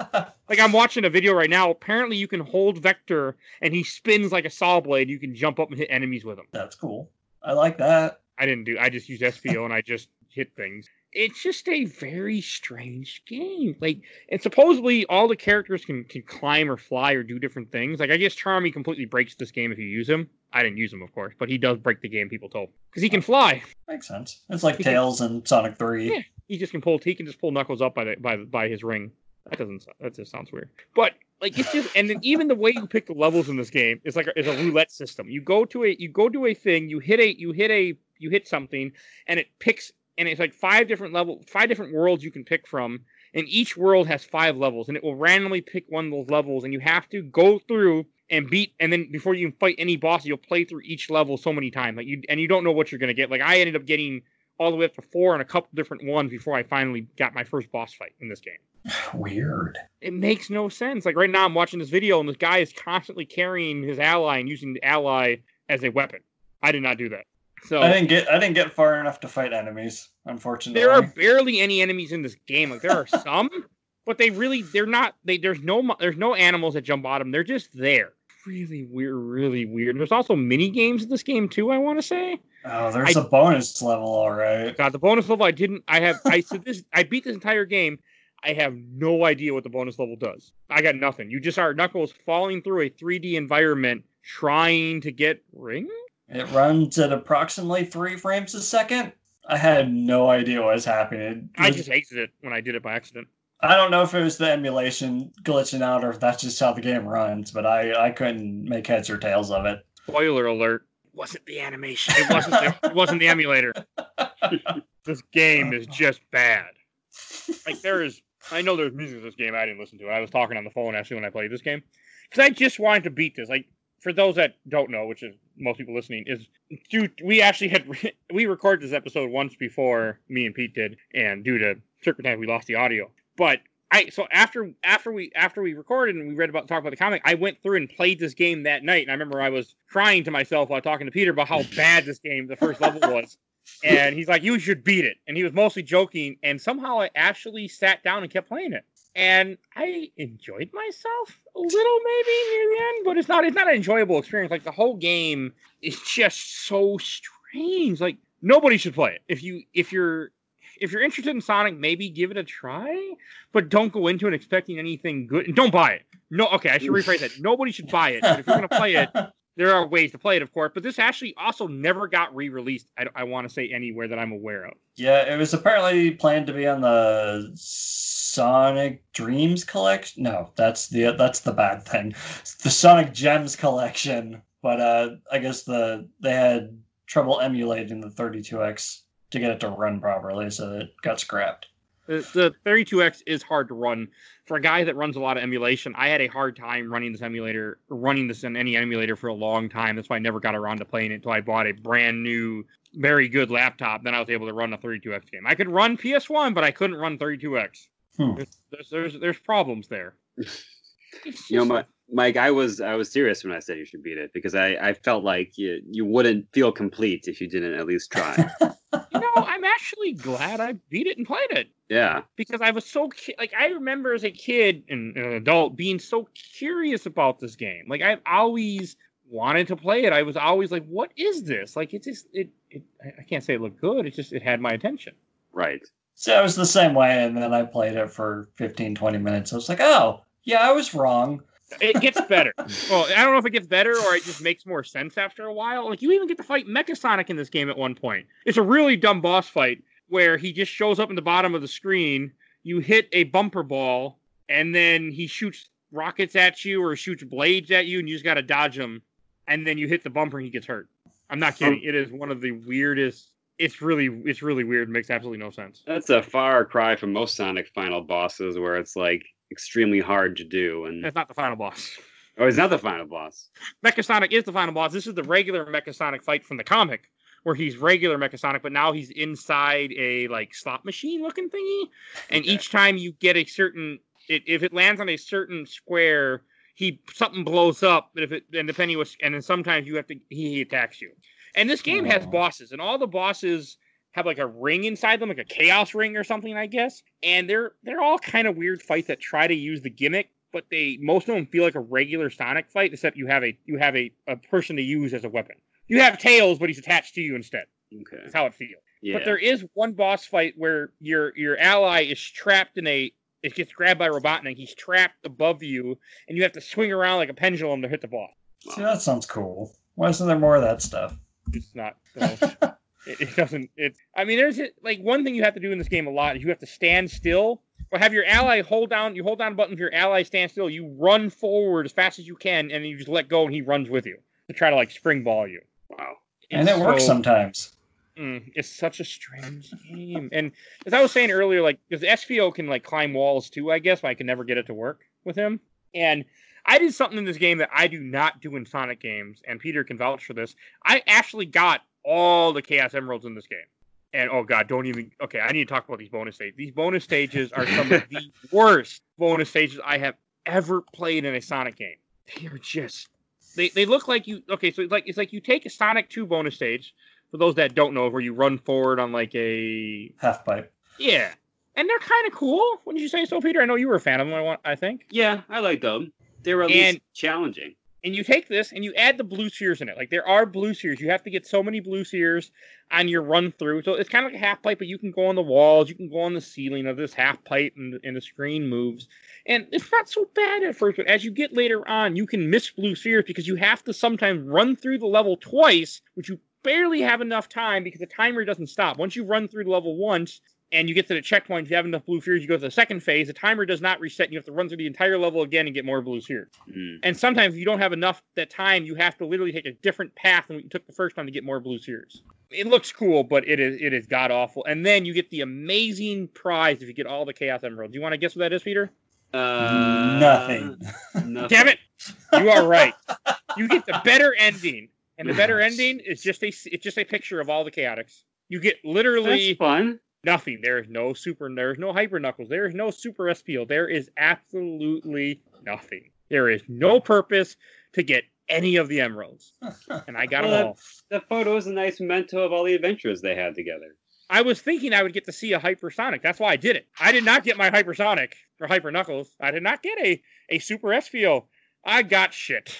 like I'm watching a video right now. Apparently, you can hold Vector and he spins like a saw blade. You can jump up and hit enemies with him. That's cool. I like that. I didn't do. I just used Espio and I just hit things. It's just a very strange game. Like, and supposedly all the characters can can climb or fly or do different things. Like, I guess Charmy completely breaks this game if you use him. I didn't use him, of course, but he does break the game. People told because he can oh. fly. Makes sense. It's like He can- Tails and Sonic Three. Yeah. He just can pull. He can just pull Knuckles up by the by the- by his ring. That doesn't. That just sounds weird. But like it's just and then even the way you pick the levels in this game is like is a roulette system. You go to a you go to a thing. You hit a you hit a you hit something, and it picks and it's like five different level five different worlds you can pick from. And each world has five levels, and it will randomly pick one of those levels, and you have to go through and beat. And then before you fight any boss, you'll play through each level so many times, like you and you don't know what you're gonna get. Like I ended up getting all the way up to four and a couple different ones before I finally got my first boss fight in this game. Weird. It makes no sense. Like right now, I'm watching this video and this guy is constantly carrying his ally and using the ally as a weapon. I did not do that. So I didn't get I didn't get far enough to fight enemies, unfortunately. there are barely any enemies in this game. Like there are some, but they really they're not. They there's no there's no animals that jump on them. They're just there. Really weird. Really weird. There's also mini games in this game too. I want to say. Oh, there's I- a bonus level, all right. God, the bonus level I didn't. I have. I so this. I beat this entire game. I have no idea what the bonus level does. I got nothing. You just are Knuckles falling through a 3D environment trying to get ring. It runs at approximately three frames a second. I had no idea what was happening. I just exited when I did it by accident. I don't know if it was the emulation glitching out or if that's just how the game runs, but I, I couldn't make heads or tails of it. Spoiler alert. Wasn't the animation. It wasn't. The, it wasn't the emulator. This game is just bad. Like there is. I know there's music in this game. I didn't listen to it. I was talking on the phone actually when I played this game because I just wanted to beat this. Like for those that don't know, which is most people listening, is due we actually had we recorded this episode once before me and Pete did, and due to circumstance we lost the audio. But I so after after we after we recorded and we read about talked about the comic, I went through and played this game that night, and I remember I was crying to myself while talking to Peter about how bad this game, the first level was. And he's like, "You should beat it," and he was mostly joking. And somehow I actually sat down and kept playing it, and I enjoyed myself a little, maybe near the end. But it's not it's not an enjoyable experience. Like the whole game is just so strange. Like nobody should play it. If you if you're if you're interested in Sonic, maybe give it a try, but don't go into it expecting anything good. And don't buy it. No, okay, I should rephrase that. Nobody should buy it. But if you're gonna play it, there are ways to play it, of course. But this actually also never got re-released. I, I want to say anywhere that I'm aware of. Yeah, it was apparently planned to be on the Sonic Dreams collection. No, that's the that's the bad thing. The Sonic Gems collection. But uh I guess the they had trouble emulating the 32X to get it to run properly, so it got scrapped. The, the 32X is hard to run. For a guy that runs a lot of emulation, I had a hard time running this emulator, running this in any emulator for a long time. That's why I never got around to playing it until I bought a brand new, very good laptop. Then I was able to run a 32X game. I could run PS1, but I couldn't run 32X. Hmm. There's, there's, there's there's problems there. You know, my, Mike, I was I was serious when I said you should beat it because I, I felt like you you wouldn't feel complete if you didn't at least try. you know, I'm actually glad I beat it and played it. yeah, because I was so cu- like I remember as a kid and an adult being so curious about this game. Like I've always wanted to play it. I was always like, "What is this?" Like it just it, it I can't say it looked good. It just it had my attention. Right. So it was the same way, and then I played it for 15, 20 minutes. I was like, "Oh, yeah, I was wrong." It gets better. well, I don't know if it gets better or it just makes more sense after a while. Like you even get to fight Mecha Sonic in this game at one point. It's a really dumb boss fight where he just shows up in the bottom of the screen. You hit a bumper ball, and then he shoots rockets at you or shoots blades at you, and you just got to dodge them. And then you hit the bumper, and he gets hurt. I'm not kidding. Um, it is one of the weirdest. It's really, it's really weird. It makes absolutely no sense. That's a far cry from most Sonic final bosses, where it's like extremely hard to do. And That's not the final boss. oh, it's not the final boss. Mecha Sonic is the final boss. This is the regular Mecha Sonic fight from the comic, where he's regular Mecha Sonic, but now he's inside a like slot machine looking thingy. And Okay. each time you get a certain, it, if it lands on a certain square, he something blows up. But if it and depending what, and then sometimes you have to he, he attacks you. And this game has Oh. bosses, and all the bosses have like a ring inside them, like a chaos ring or something, I guess. And they're they're all kind of weird fights that try to use the gimmick, but they most of them feel like a regular Sonic fight, except you have a you have a, a person to use as a weapon. You have tails, but he's attached to you instead. Okay. That's how it feels. Yeah. But there is one boss fight where your your ally is trapped in a it gets grabbed by Robotnik. He's trapped above you, and you have to swing around like a pendulum to hit the boss. See, that sounds cool. Why isn't there more of that stuff? It's not. the most- it, it doesn't. It. I mean, there's like one thing you have to do in this game a lot is you have to stand still or have your ally hold down. You hold down a button for your ally stand still. You run forward as fast as you can, and then you just let go, and he runs with you to try to like spring ball you. wow. and it works sometimes. Mm, it's such a strange game. And as I was saying earlier, like because Espio can like climb walls too, I guess, but I can never get it to work with him. And I did something in this game that I do not do in Sonic games, and Peter can vouch for this. I actually got all the Chaos Emeralds in this game. And oh god, don't even okay, I need to talk about these bonus stages. These bonus stages are some of the worst bonus stages I have ever played in a Sonic game. They are just they, they look like you okay, so it's like it's like you take a Sonic 2 bonus stage, for those that don't know, where you run forward on like a Half pipe. yeah, and they're kind of cool. Wouldn't you say so, Peter? I know you were a fan of them. I want, I think. Yeah, I like them. They were at And- least challenging. And you take this and you add the blue spheres in it. Like there are blue spheres. You have to get so many blue spheres on your run through. So it's kind of like a half pipe, but you can go on the walls, you can go on the ceiling of this half pipe, and, and the screen moves. And it's not so bad at first, but as you get later on, you can miss blue spheres because you have to sometimes run through the level twice, which you barely have enough time because the timer doesn't stop. Once you run through the level once and you get to the checkpoint, if you have enough blue spheres, you go to the second phase. The timer does not reset. And you have to run through the entire level again and get more blue spheres. Mm. And sometimes if you don't have enough that time, you have to literally take a different path than what you took the first time to get more blue spheres. It looks cool, but it is it is god awful. And then you get the amazing prize if you get all the chaos emeralds. Do you want to guess what that is, Peter? Uh, Nothing. nothing. Damn it! You are right. You get the better ending, and the better ending is just a it's just a picture of all the Chaotix. You get literally That's fun. Nothing. There is no super. There is no hyper knuckles. There is no super Espio. There is absolutely nothing. There is no purpose to get any of the emeralds, and I got Well, them all. The photo is a nice memento of all the adventures they had together. I was thinking I would get to see a hypersonic. That's why I did it. I did not get my hypersonic or hyper knuckles. I did not get a a super Espio. I got shit.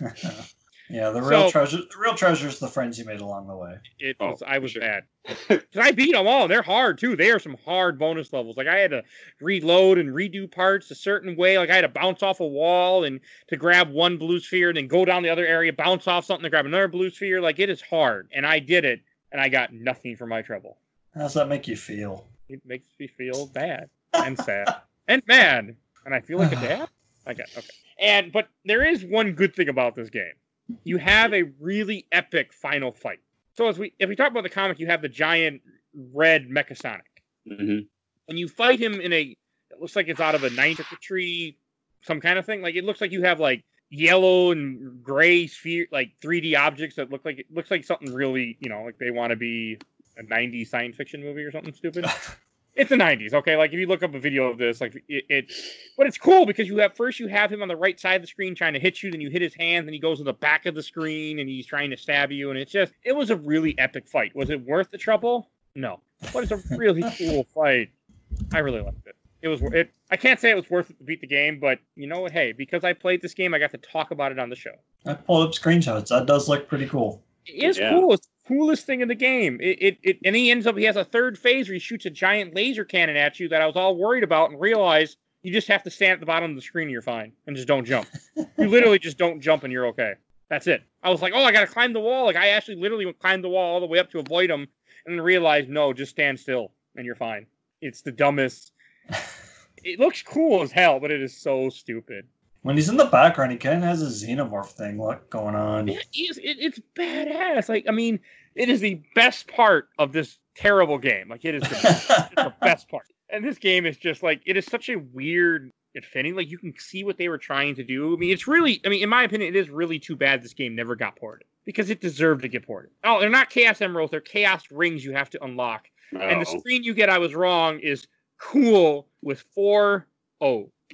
yeah, the real So- treasure. The real treasure is the friends you made along the way. It Oh, I was sure. bad. 'Cause I beat them all. They're hard too. They are some hard bonus levels. Like I had to reload and redo parts a certain way. Like I had to bounce off a wall and to grab one blue sphere, and then go down the other area, bounce off something to grab another blue sphere. Like it is hard, and I did it, and I got nothing for my trouble. How does that make you feel? It makes me feel bad and sad and mad, and I feel like a dad. I got okay. And but there is one good thing about this game. You have a really epic final fight. So as we if we talk about the comic, you have the giant red Mecha Sonic. hmm When you fight him in a it looks like it's out of a nine tree, some kind of thing. Like it looks like you have like yellow and gray sphere like 3D objects that look like it looks like something really, you know, like they want to be a 90s science fiction movie or something stupid. It's the 90s, okay? Like if you look up a video of this, like it, it, but it's cool because you have first you have him on the right side of the screen trying to hit you, then you hit his hand, then he goes to the back of the screen and he's trying to stab you, and it's just it was a really epic fight. Was it worth the trouble? No, but it's a really cool fight. I really liked it. It was. It. I can't say it was worth it to beat the game, but you know what? Hey, because I played this game, I got to talk about it on the show. I pulled up screenshots. That does look pretty cool. It is Yeah. cool. It's the coolest thing in the game. It, it, it. And he ends up. He has a third phase where he shoots a giant laser cannon at you that I was all worried about, and realized you just have to stand at the bottom of the screen and you're fine, and just don't jump. you literally just don't jump and you're okay. That's it. I was like, oh, I got to climb the wall. Like I actually literally climbed the wall all the way up to avoid him, and then realized no, just stand still and you're fine. It's the dumbest. it looks cool as hell, but it is so stupid. When he's in the background, he kind of has a xenomorph thing what going on. It is. It, it's badass. Like I mean, it is the best part of this terrible game. Like it is the, it's the best part. And this game is just like it is such a weird fitting. Like you can see what they were trying to do. I mean, it's really. I mean, in my opinion, it is really too bad this game never got ported because it deserved to get ported. Oh, they're not chaos emeralds. They're chaos rings you have to unlock. And the Oh. screen you get, I was wrong, is cool with four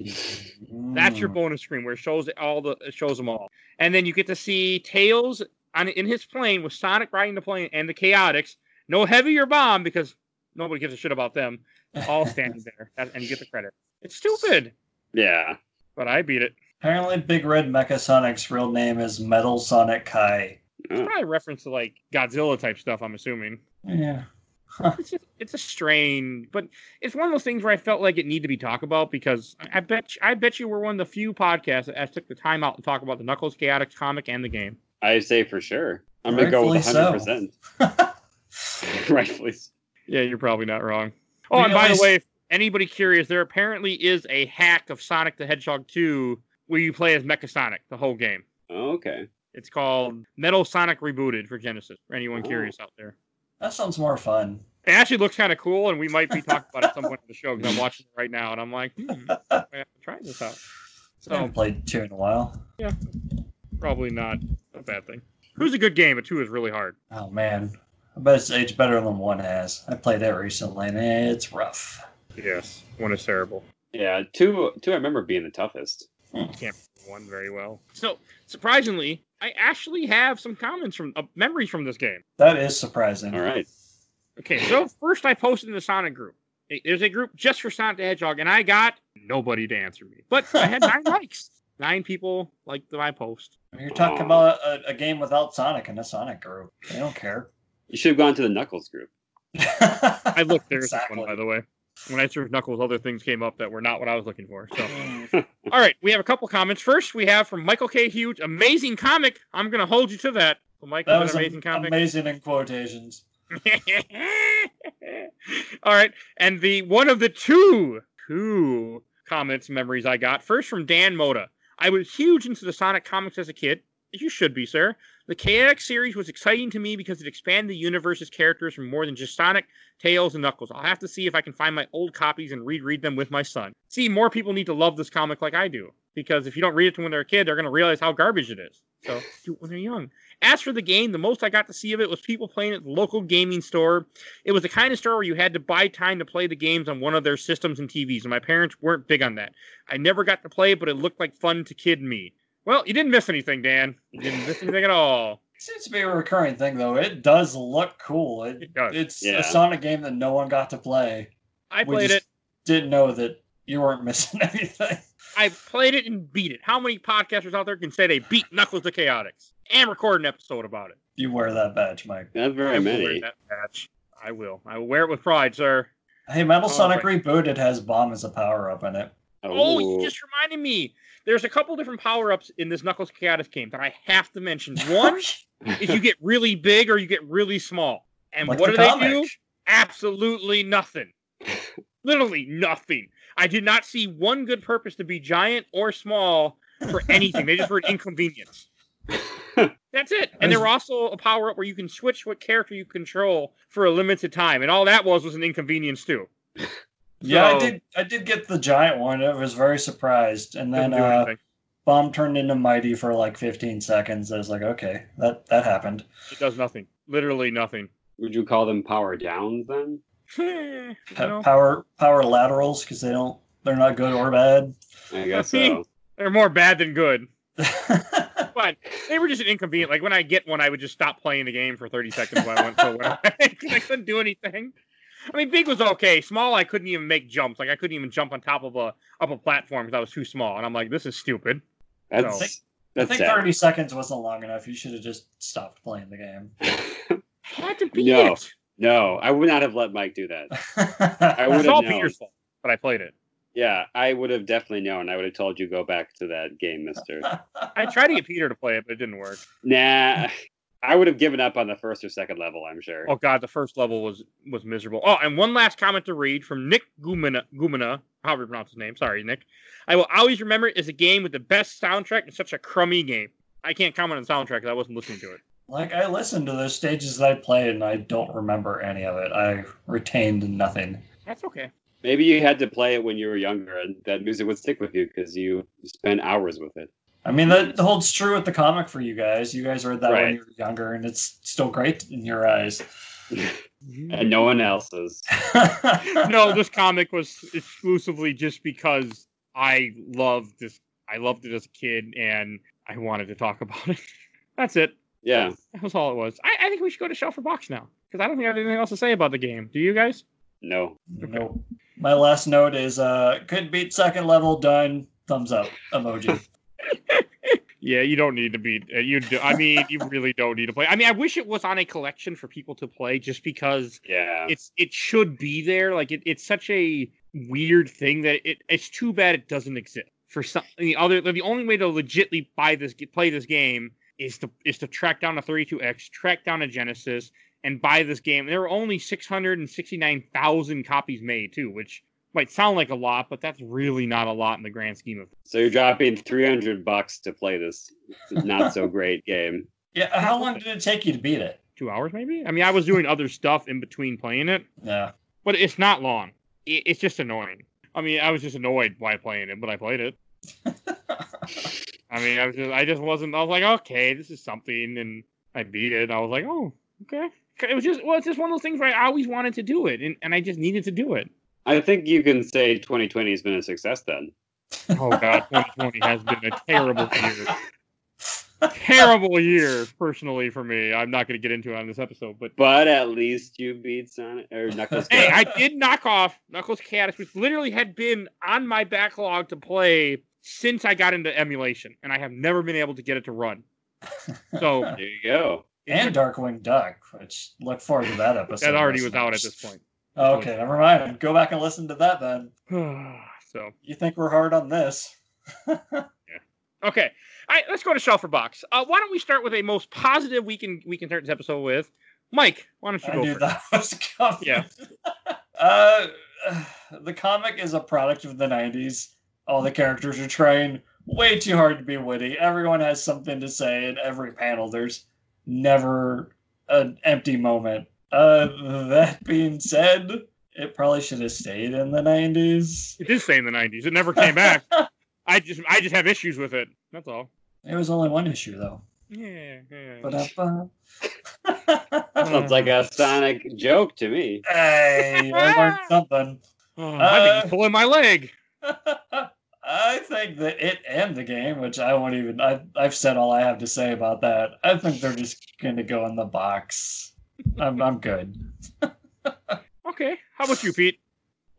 O. That's your Mm. bonus screen where it shows all the it shows them all, and then you get to see Tails on in his plane with Sonic riding the plane and the Chaotix. No heavy or bomb because nobody gives a shit about them. All standing there, and and you get the credit. It's stupid, yeah. but I beat it. Apparently, Big Red Mecha Sonic's real name is Metal Sonic Kai. Oh. Probably a reference to like Godzilla type stuff. I'm assuming. Yeah. It's just, it's a strain, but it's one of those things where I felt like it needed to be talked about because I I bet you, I bet you we're one of the few podcasts that took the time out to talk about the Knuckles Chaotix comic and the game. I say for sure. I'm gonna go with Rightfully 100. so. percent Rightfully. so. Yeah, you're probably not wrong. Oh, We and by the way, if anybody curious, there apparently is a hack of Sonic the Hedgehog 2 where you play as Mecha Sonic the whole game. Oh, okay. It's called Metal Sonic Rebooted for Genesis. For anyone Oh. curious out there, That sounds more fun. it actually looks kind of cool, and we might be talking about it at some point in the show because I'm watching it right now, and I'm like, hmm, I have to try this out. I So haven't played two in a while. Yeah, probably not a bad thing. Two's a good game, but two is really hard. Oh man, I bet it's aged better than one has. I played that recently, and it's rough. Yes, one is terrible. Yeah, two. Two. I remember being the toughest. Can't one very well. So surprisingly, I actually have some comments from uh, memories from this game. That is surprising. All right. Okay, so first I posted in the Sonic group. There's a group just for Sonic the Hedgehog, and I got nobody to answer me. But I had nine likes. Nine people liked my post. You're talking Aw. about a, a game without Sonic in a Sonic group. They don't care. You should have gone to the Knuckles group. I I looked there's this one, by the way. When I searched Knuckles, other things came up that were not what I was looking for. So, all right, we have a couple comments. First, we have from Michael K. Hughes, amazing comic. I'm gonna hold you to that. So, Michael, That an was amazing am- comic. amazing in quotations. All right, and the one of the two two comments memories I got first from Dan Moda. I was huge into the Sonic comics as a kid. You should be, sir. The KX series was exciting to me because it expanded the universe's characters from more than just Sonic, Tails, and Knuckles. I'll have to see if I can find my old copies and reread them with my son. See, more people need to love this comic like I do. Because if you don't read it to when they're a kid, they're going to realize how garbage it is. So do it when they're young. As for the game, the most I got to see of it was people playing at the local gaming store. It was the kind of store where you had to buy time to play the games on one of their systems and TVs, and my parents weren't big on that. I never got to play, but it looked like fun to kid me. Well, you didn't miss anything, Dan. You didn't miss anything at all. It Seems to be a recurring thing, though. It does look cool. It, It does. It's Yeah. a Sonic game that no one got to play. I We played just it. Didn't know that you weren't missing anything. I played it and beat it. How many podcasters out there can say they beat Knuckles the Chaotix and record an episode about it? You wear that badge, Mike. Not I very will wear many. that badge. I will. I will wear it with pride, sir. Hey, Metal Oh, Sonic right. Rebooted has Bomb as a power up in it. Oh, Ooh. you just reminded me. There's a couple different power ups in this Knuckles Chaotix game that I have to mention. One is you get really big or you get really small. And like what the do comic. they do? Absolutely nothing. Literally nothing. I did not see one good purpose to be giant or small for anything. they just were an inconvenience. That's it. And there were also a power up where you can switch what character you control for a limited time, and all that was was an inconvenience too. Yeah, I did. I did get the giant one. I was very surprised, and then uh. Bomb turned into Mighty for like 15 seconds. I was like, okay, that that happened. It does nothing. Literally nothing. Would you call them power downs then? you know, Power power laterals because they don't. They're not good or bad. I guess so. they're more bad than good. But they were just inconvenient. Like when I get one, I would just stop playing the game for 30 seconds while I went for a while. 'Cause I couldn't do anything. I mean, big was okay. Small, I couldn't even make jumps. Like I couldn't even jump on top of a up a platform because I was too small. And I'm like, this is stupid. That's So- I that's think sad. 30 seconds wasn't long enough. You should have just stopped playing the game. Had to beat No. it. No, I would not have let Mike do that. I I would It's have all known. Peter's fault, but I played it. Yeah, I would have definitely known. I would have told you go back to that game, Mister. I tried to get Peter to play it, but it didn't work. nah, I would have given up on the first or second level. I'm sure. Oh god, the first level was was miserable. Oh, and one last comment to read from Nick Gumina, Gumina, however you pronounce his name. Sorry, Nick. I will always remember it as a game with the best soundtrack and such a crummy game. I can't comment on the soundtrack because I wasn't listening to it. Like I listened to those stages that I played and I don't remember any of it. I retained nothing. That's okay. Maybe you had to play it when you were younger, and that music would stick with you because you spent hours with it. I mean that holds true with the comic for you guys. You guys read that Right. when you were younger and it's still great in your eyes. and no one else's. no, this comic was exclusively just because I loved this. I loved it as a kid, and I wanted to talk about it. That's it. Yeah, That was all it was. I, I think we should go to Shelf for Box now because I don't think I have anything else to say about the game. Do you guys? no. Nope. My last note is uh could beat second level done. Thumbs up emoji. Yeah, you don't need to be. uh, You do. I mean, you really don't need to play. I mean, I wish it was on a collection for people to play, just because Yeah, it's it should be there. Like it, it's such a weird thing that it. It's too bad it doesn't exist for some. The other, the only way to legitly buy this, play this game is to is to track down a 32x, track down a Genesis, and buy this game. There were only 669,000 copies made too, which might sound like a lot, but that's really not a lot in the grand scheme of. so you're dropping 300 bucks to play this not so great game. Yeah, uh, how long did it take you to beat it? Two hours, maybe. I mean, I was doing other stuff in between playing it, Yeah. but it's not long. It's just annoying. I mean, I was just annoyed by playing it, but I played it. I mean, I was just, I just wasn't. I was like, okay, this is something, and I beat it. I was like, oh, okay. It was just, well, it's just one of those things where I always wanted to do it, and, and I just needed to do it. I think you can say 2020 has been a success then. Oh god, 2020 has been a terrible year. Terrible year, personally for me. I'm not going to get into it on this episode, but But at least you beat Sonic or Knuckles. hey, I did knock off Knuckles Chaotix, which literally had been on my backlog to play since I got into emulation, and I have never been able to get it to run. So there you go. and Darkwing Duck, which look forward to that episode. that already was out at this point. Okay, never mind. Go back and listen to that then. so You think we're hard on this? yeah. okay, all right, let's go to Shelfer Box. Uh, why don't we start with a most positive we can we can start this episode with? Mike, why don't you I go knew first? that was coming. Yeah. uh, the comic is a product of the '90s. All the characters are trying way too hard to be witty. Everyone has something to say in every panel. There's never an empty moment. Uh, that being said, it probably should have stayed in the '90s. It did stay in the '90s. It never came back. I just I just have issues with it. That's all. It was only one issue though. Yeah. yeah. But uh, Sounds like a Sonic joke to me. hey, I learned something. Oh, I think Uh, he's pulling my leg. I think that it and the game, which I won't even. I, I've said all I have to say about that. I think they're just going to go in the box. I'm, I'm good. Okay. How about you, Pete?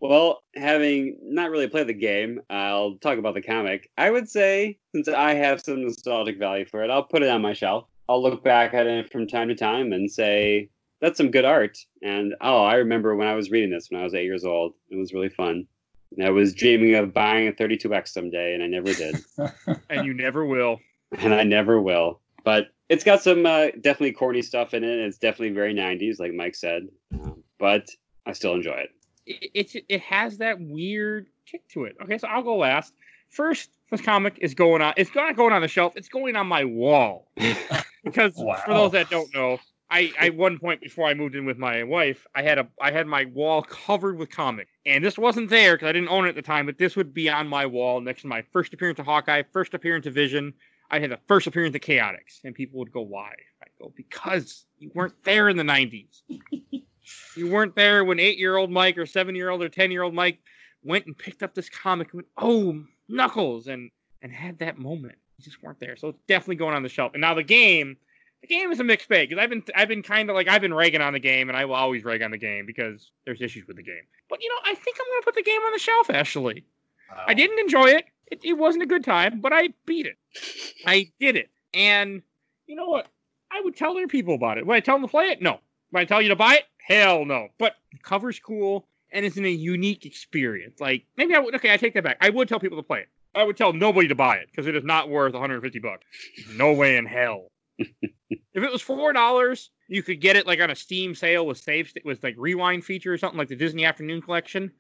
Well, having not really played the game, I'll talk about the comic. I would say, since I have some nostalgic value for it, I'll put it on my shelf. I'll look back at it from time to time and say, that's some good art. And oh, I remember when I was reading this when I was eight years old. It was really fun. And I was dreaming of buying a 32X someday, and I never did. And you never will. and I never will. But it's got some uh, definitely corny stuff in it. It's definitely very 90s, like Mike said. Um, but I still enjoy it. It, it it has that weird kick to it. Okay, so I'll go last. First, this comic is going on. It's not going on the shelf. It's going on my wall. because Wow. for those that don't know, I at one point before I moved in with my wife, I had a I had my wall covered with comics, and this wasn't there because I didn't own it at the time. But this would be on my wall next to my first appearance of Hawkeye, first appearance of Vision. I had the first appearance of Chaotix, and people would go, "Why?" I go, "Because you weren't there in the '90s. you weren't there when eight-year-old Mike or seven-year-old or ten-year-old Mike went and picked up this comic and went, "Oh, Knuckles," and and had that moment. You just weren't there, so it's definitely going on the shelf. And now the game the game is a mixed bag because I've been I've been kind of like I've been ragging on the game, and I will always rag on the game because there's issues with the game. But you know, I think I'm gonna put the game on the shelf. Actually, Wow. I didn't enjoy it. It. It wasn't a good time, but I beat it. I did it, and you know what? I would tell other people about it. Would I tell them to play it? No. Would I tell you to buy it? Hell no. But the cover's cool and it's in a unique experience. Like maybe I would. Okay, I take that back. I would tell people to play it. I would tell nobody to buy it because it is not worth 150 bucks. No way in hell. if it was four dollars, you could get it like on a Steam sale with save with like rewind feature or something like the Disney Afternoon Collection.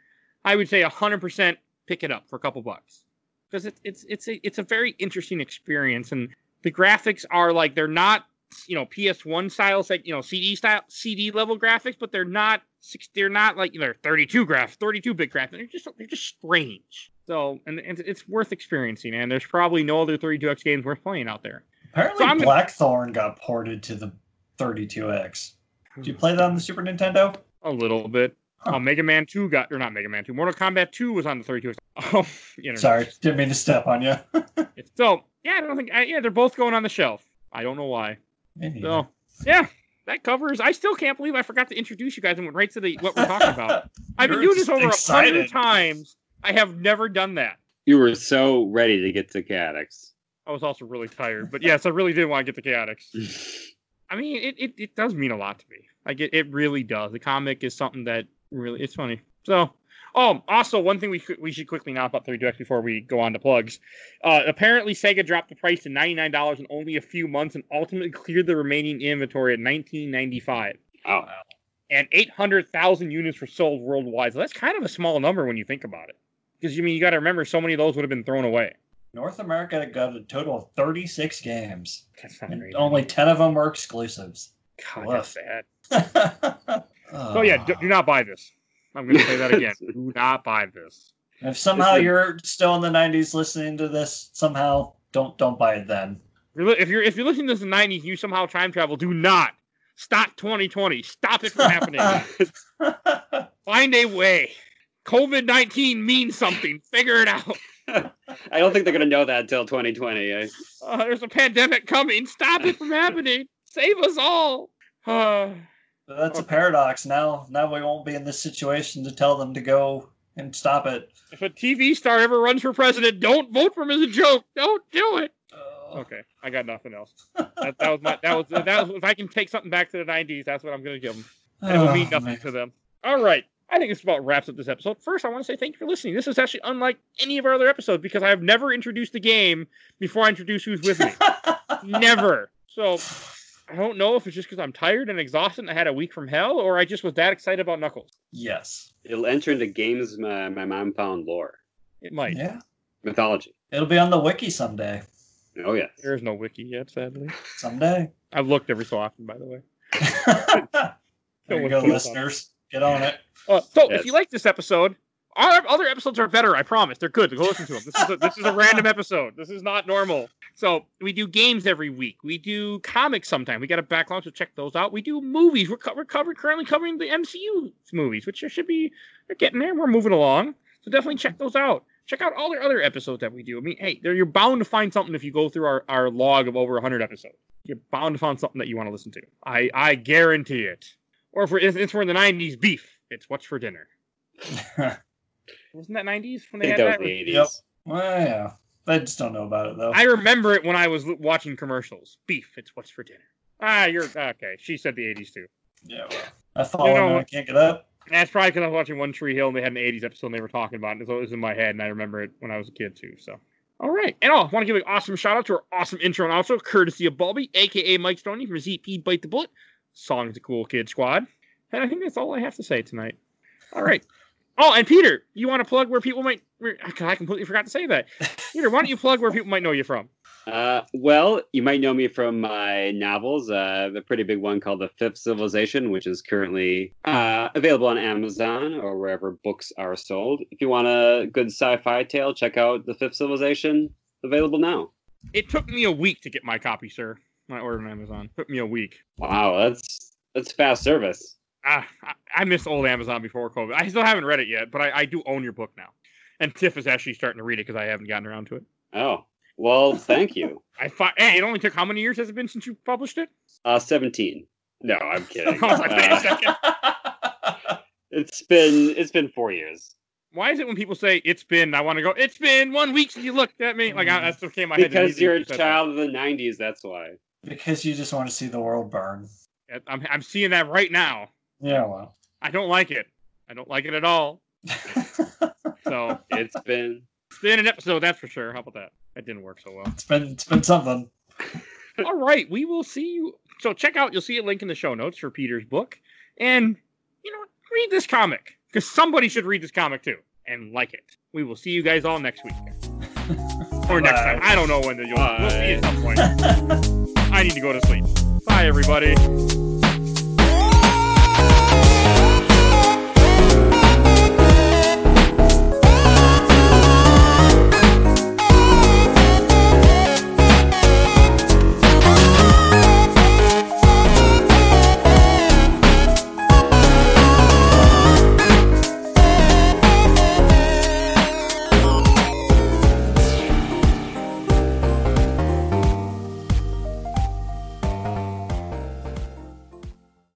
I would say 100% pick it up for a couple bucks because it's it's it's a it's a very interesting experience and the graphics are like they're not you know PS1 styles like you know CD style CD level graphics, but they're not six. They're not like you know, they're 32 graph 32 bit graphics. They're just they're just strange. So and, and it's worth experiencing. And there's probably no other 32x games worth playing out there. Apparently, So Blackthorne got ported to the 32X. Did you play that on the Super Nintendo? A little bit. Huh. Oh, Mega Man 2 got or not Mega Man 2. Mortal Kombat 2 was on the 32x. Oh, internet. Sorry, didn't mean to step on you. So yeah, I don't think. I, yeah, they're both going on the shelf. I don't know why. Me. So yeah, that covers. I still can't believe I forgot to introduce you guys and went right to the what we're talking about. I've been doing this over a hundred times. I have never done that. You were so ready to get to Chaotix. I was also really tired, but yes, I really did want to get the chaotix. I mean, it, it, it does mean a lot to me. Like it, it really does. The comic is something that really it's funny. So, oh, also one thing we should- we should quickly know about 32X before we go on to plugs. Uh, apparently, Sega dropped the price to ninety nine dollars in only a few months and ultimately cleared the remaining inventory at nineteen ninety five. oh, And eight hundred thousand units were sold worldwide. So that's kind of a small number when you think about it. Because you mean you got to remember, so many of those would have been thrown away. North America got a total of 36 games, That's not and only 10 of them were exclusives. God, Woof. that's sad. So yeah, do, do not buy this. I'm going to say that again. do not buy this. If somehow This you're still in the 90s listening to this, somehow don't don't buy it then. If you're, if you're listening to this in the 90s, you somehow time travel. Do not stop 2020. Stop it from happening. Find a way. COVID 19 means something. Figure it out. I don't think they're gonna know that until 2020. I, Uh, there's a pandemic coming. Stop it from happening. Save us all. Uh, That's a paradox. Now now we won't be in this situation to tell them to go and stop it. if a TV star ever runs for president, don't vote for him as a joke. Don't do it. Uh, Okay, I got nothing else. That, that was my that was that was if I can take something back to the 90s, that's what I'm going to give them. and it will mean oh, nothing man. to them. All right. I think this about wraps up this episode. First, I want to say thank you for listening. This is actually unlike any of our other episodes because I have never introduced the game before I introduce who's with me. never. So I don't know if it's just because I'm tired and exhausted and I had a week from hell, or I just was that excited about Knuckles. yes. it'll enter into games my, my mom found lore It might. Yeah. mythology. It'll be on the wiki someday. Oh yeah. There is no wiki yet, sadly. Someday. I've looked every so often, by the way. there you go, put on. listeners. Get on it. Uh, so Yes. if you like this episode, our other episodes are better. I promise. They're good. Go listen to them. This is a, this is a random episode. This is not normal. So we do games every week. We do comics sometime. We got a backlog, so check those out. We do movies. We're, co- we're covered currently covering the MCU movies, which should be they're getting there. We're moving along. So definitely check those out. Check out all the other episodes that we do. I mean, hey, you're bound to find something if you go through our, our log of over 100 episodes. You're bound to find something that you want to listen to. I I guarantee it. Or if we're, if we're in the 90s, beef. It's what's for dinner. Wasn't that 90s when they I they think had that that? was the 80s. Yep. well, yeah. I just don't know about it though. I remember it when I was watching commercials. Beef. It's what's for dinner. Ah, you're okay. She said the 80s too. yeah. Well, I fall You know I can't get up. That's probably because I was watching One Tree Hill and they had an 80s episode and they were talking about it. So it was in my head and I remember it when I was a kid too. So. All right. And oh, I want to give an awesome shout out to our awesome intro and outro, courtesy of Bulby, aka Mike Stoney from ZP Bite the Bullet. Song's the Cool Kid Squad. And I think that's all I have to say tonight. All right. Oh, and Peter, you want to plug where people might. Where, I completely forgot to say that. Peter, why don't you plug where people might know you from? Uh, well, you might know me from my novels. Uh, the pretty big one called The Fifth Civilization, which is currently uh, available on Amazon or wherever books are sold. If you want a good sci-fi tale, check out The Fifth Civilization. Available now. It took me a week to get my copy, sir. When I ordered on Amazon. took me a week. Wow, that's that's fast service. Ah, I, I missed old Amazon before COVID. I still haven't read it yet, but I, I do own your book now. And Tiff is actually starting to read it because I haven't gotten around to it. Oh, Well, thank you. I fi- hey, it only took how many years has it been since you published it? Uh, 17. No, I'm kidding. Like, Uh, it's been it's been four years. Why is it when people say it's been, I want to go, it's been one week since you looked at me? Like, I, that's what came in my head. Because you're a when that. child of the 90s, that's why. because you just want to see the world burn. I'm, I'm seeing that right now. Yeah, well. I don't like it. I don't like it at all. So It's been it's been an episode, that's for sure. How about that? That didn't work so well. it's been it's been something. All right, we will see you. So check out. You'll see a link in the show notes for Peter's book, and you know, what? read this comic because somebody should read this comic too and like it. We will see you guys all next week or next time. I don't know when you'll, we'll see you at some point. I need to go to sleep. Bye, everybody.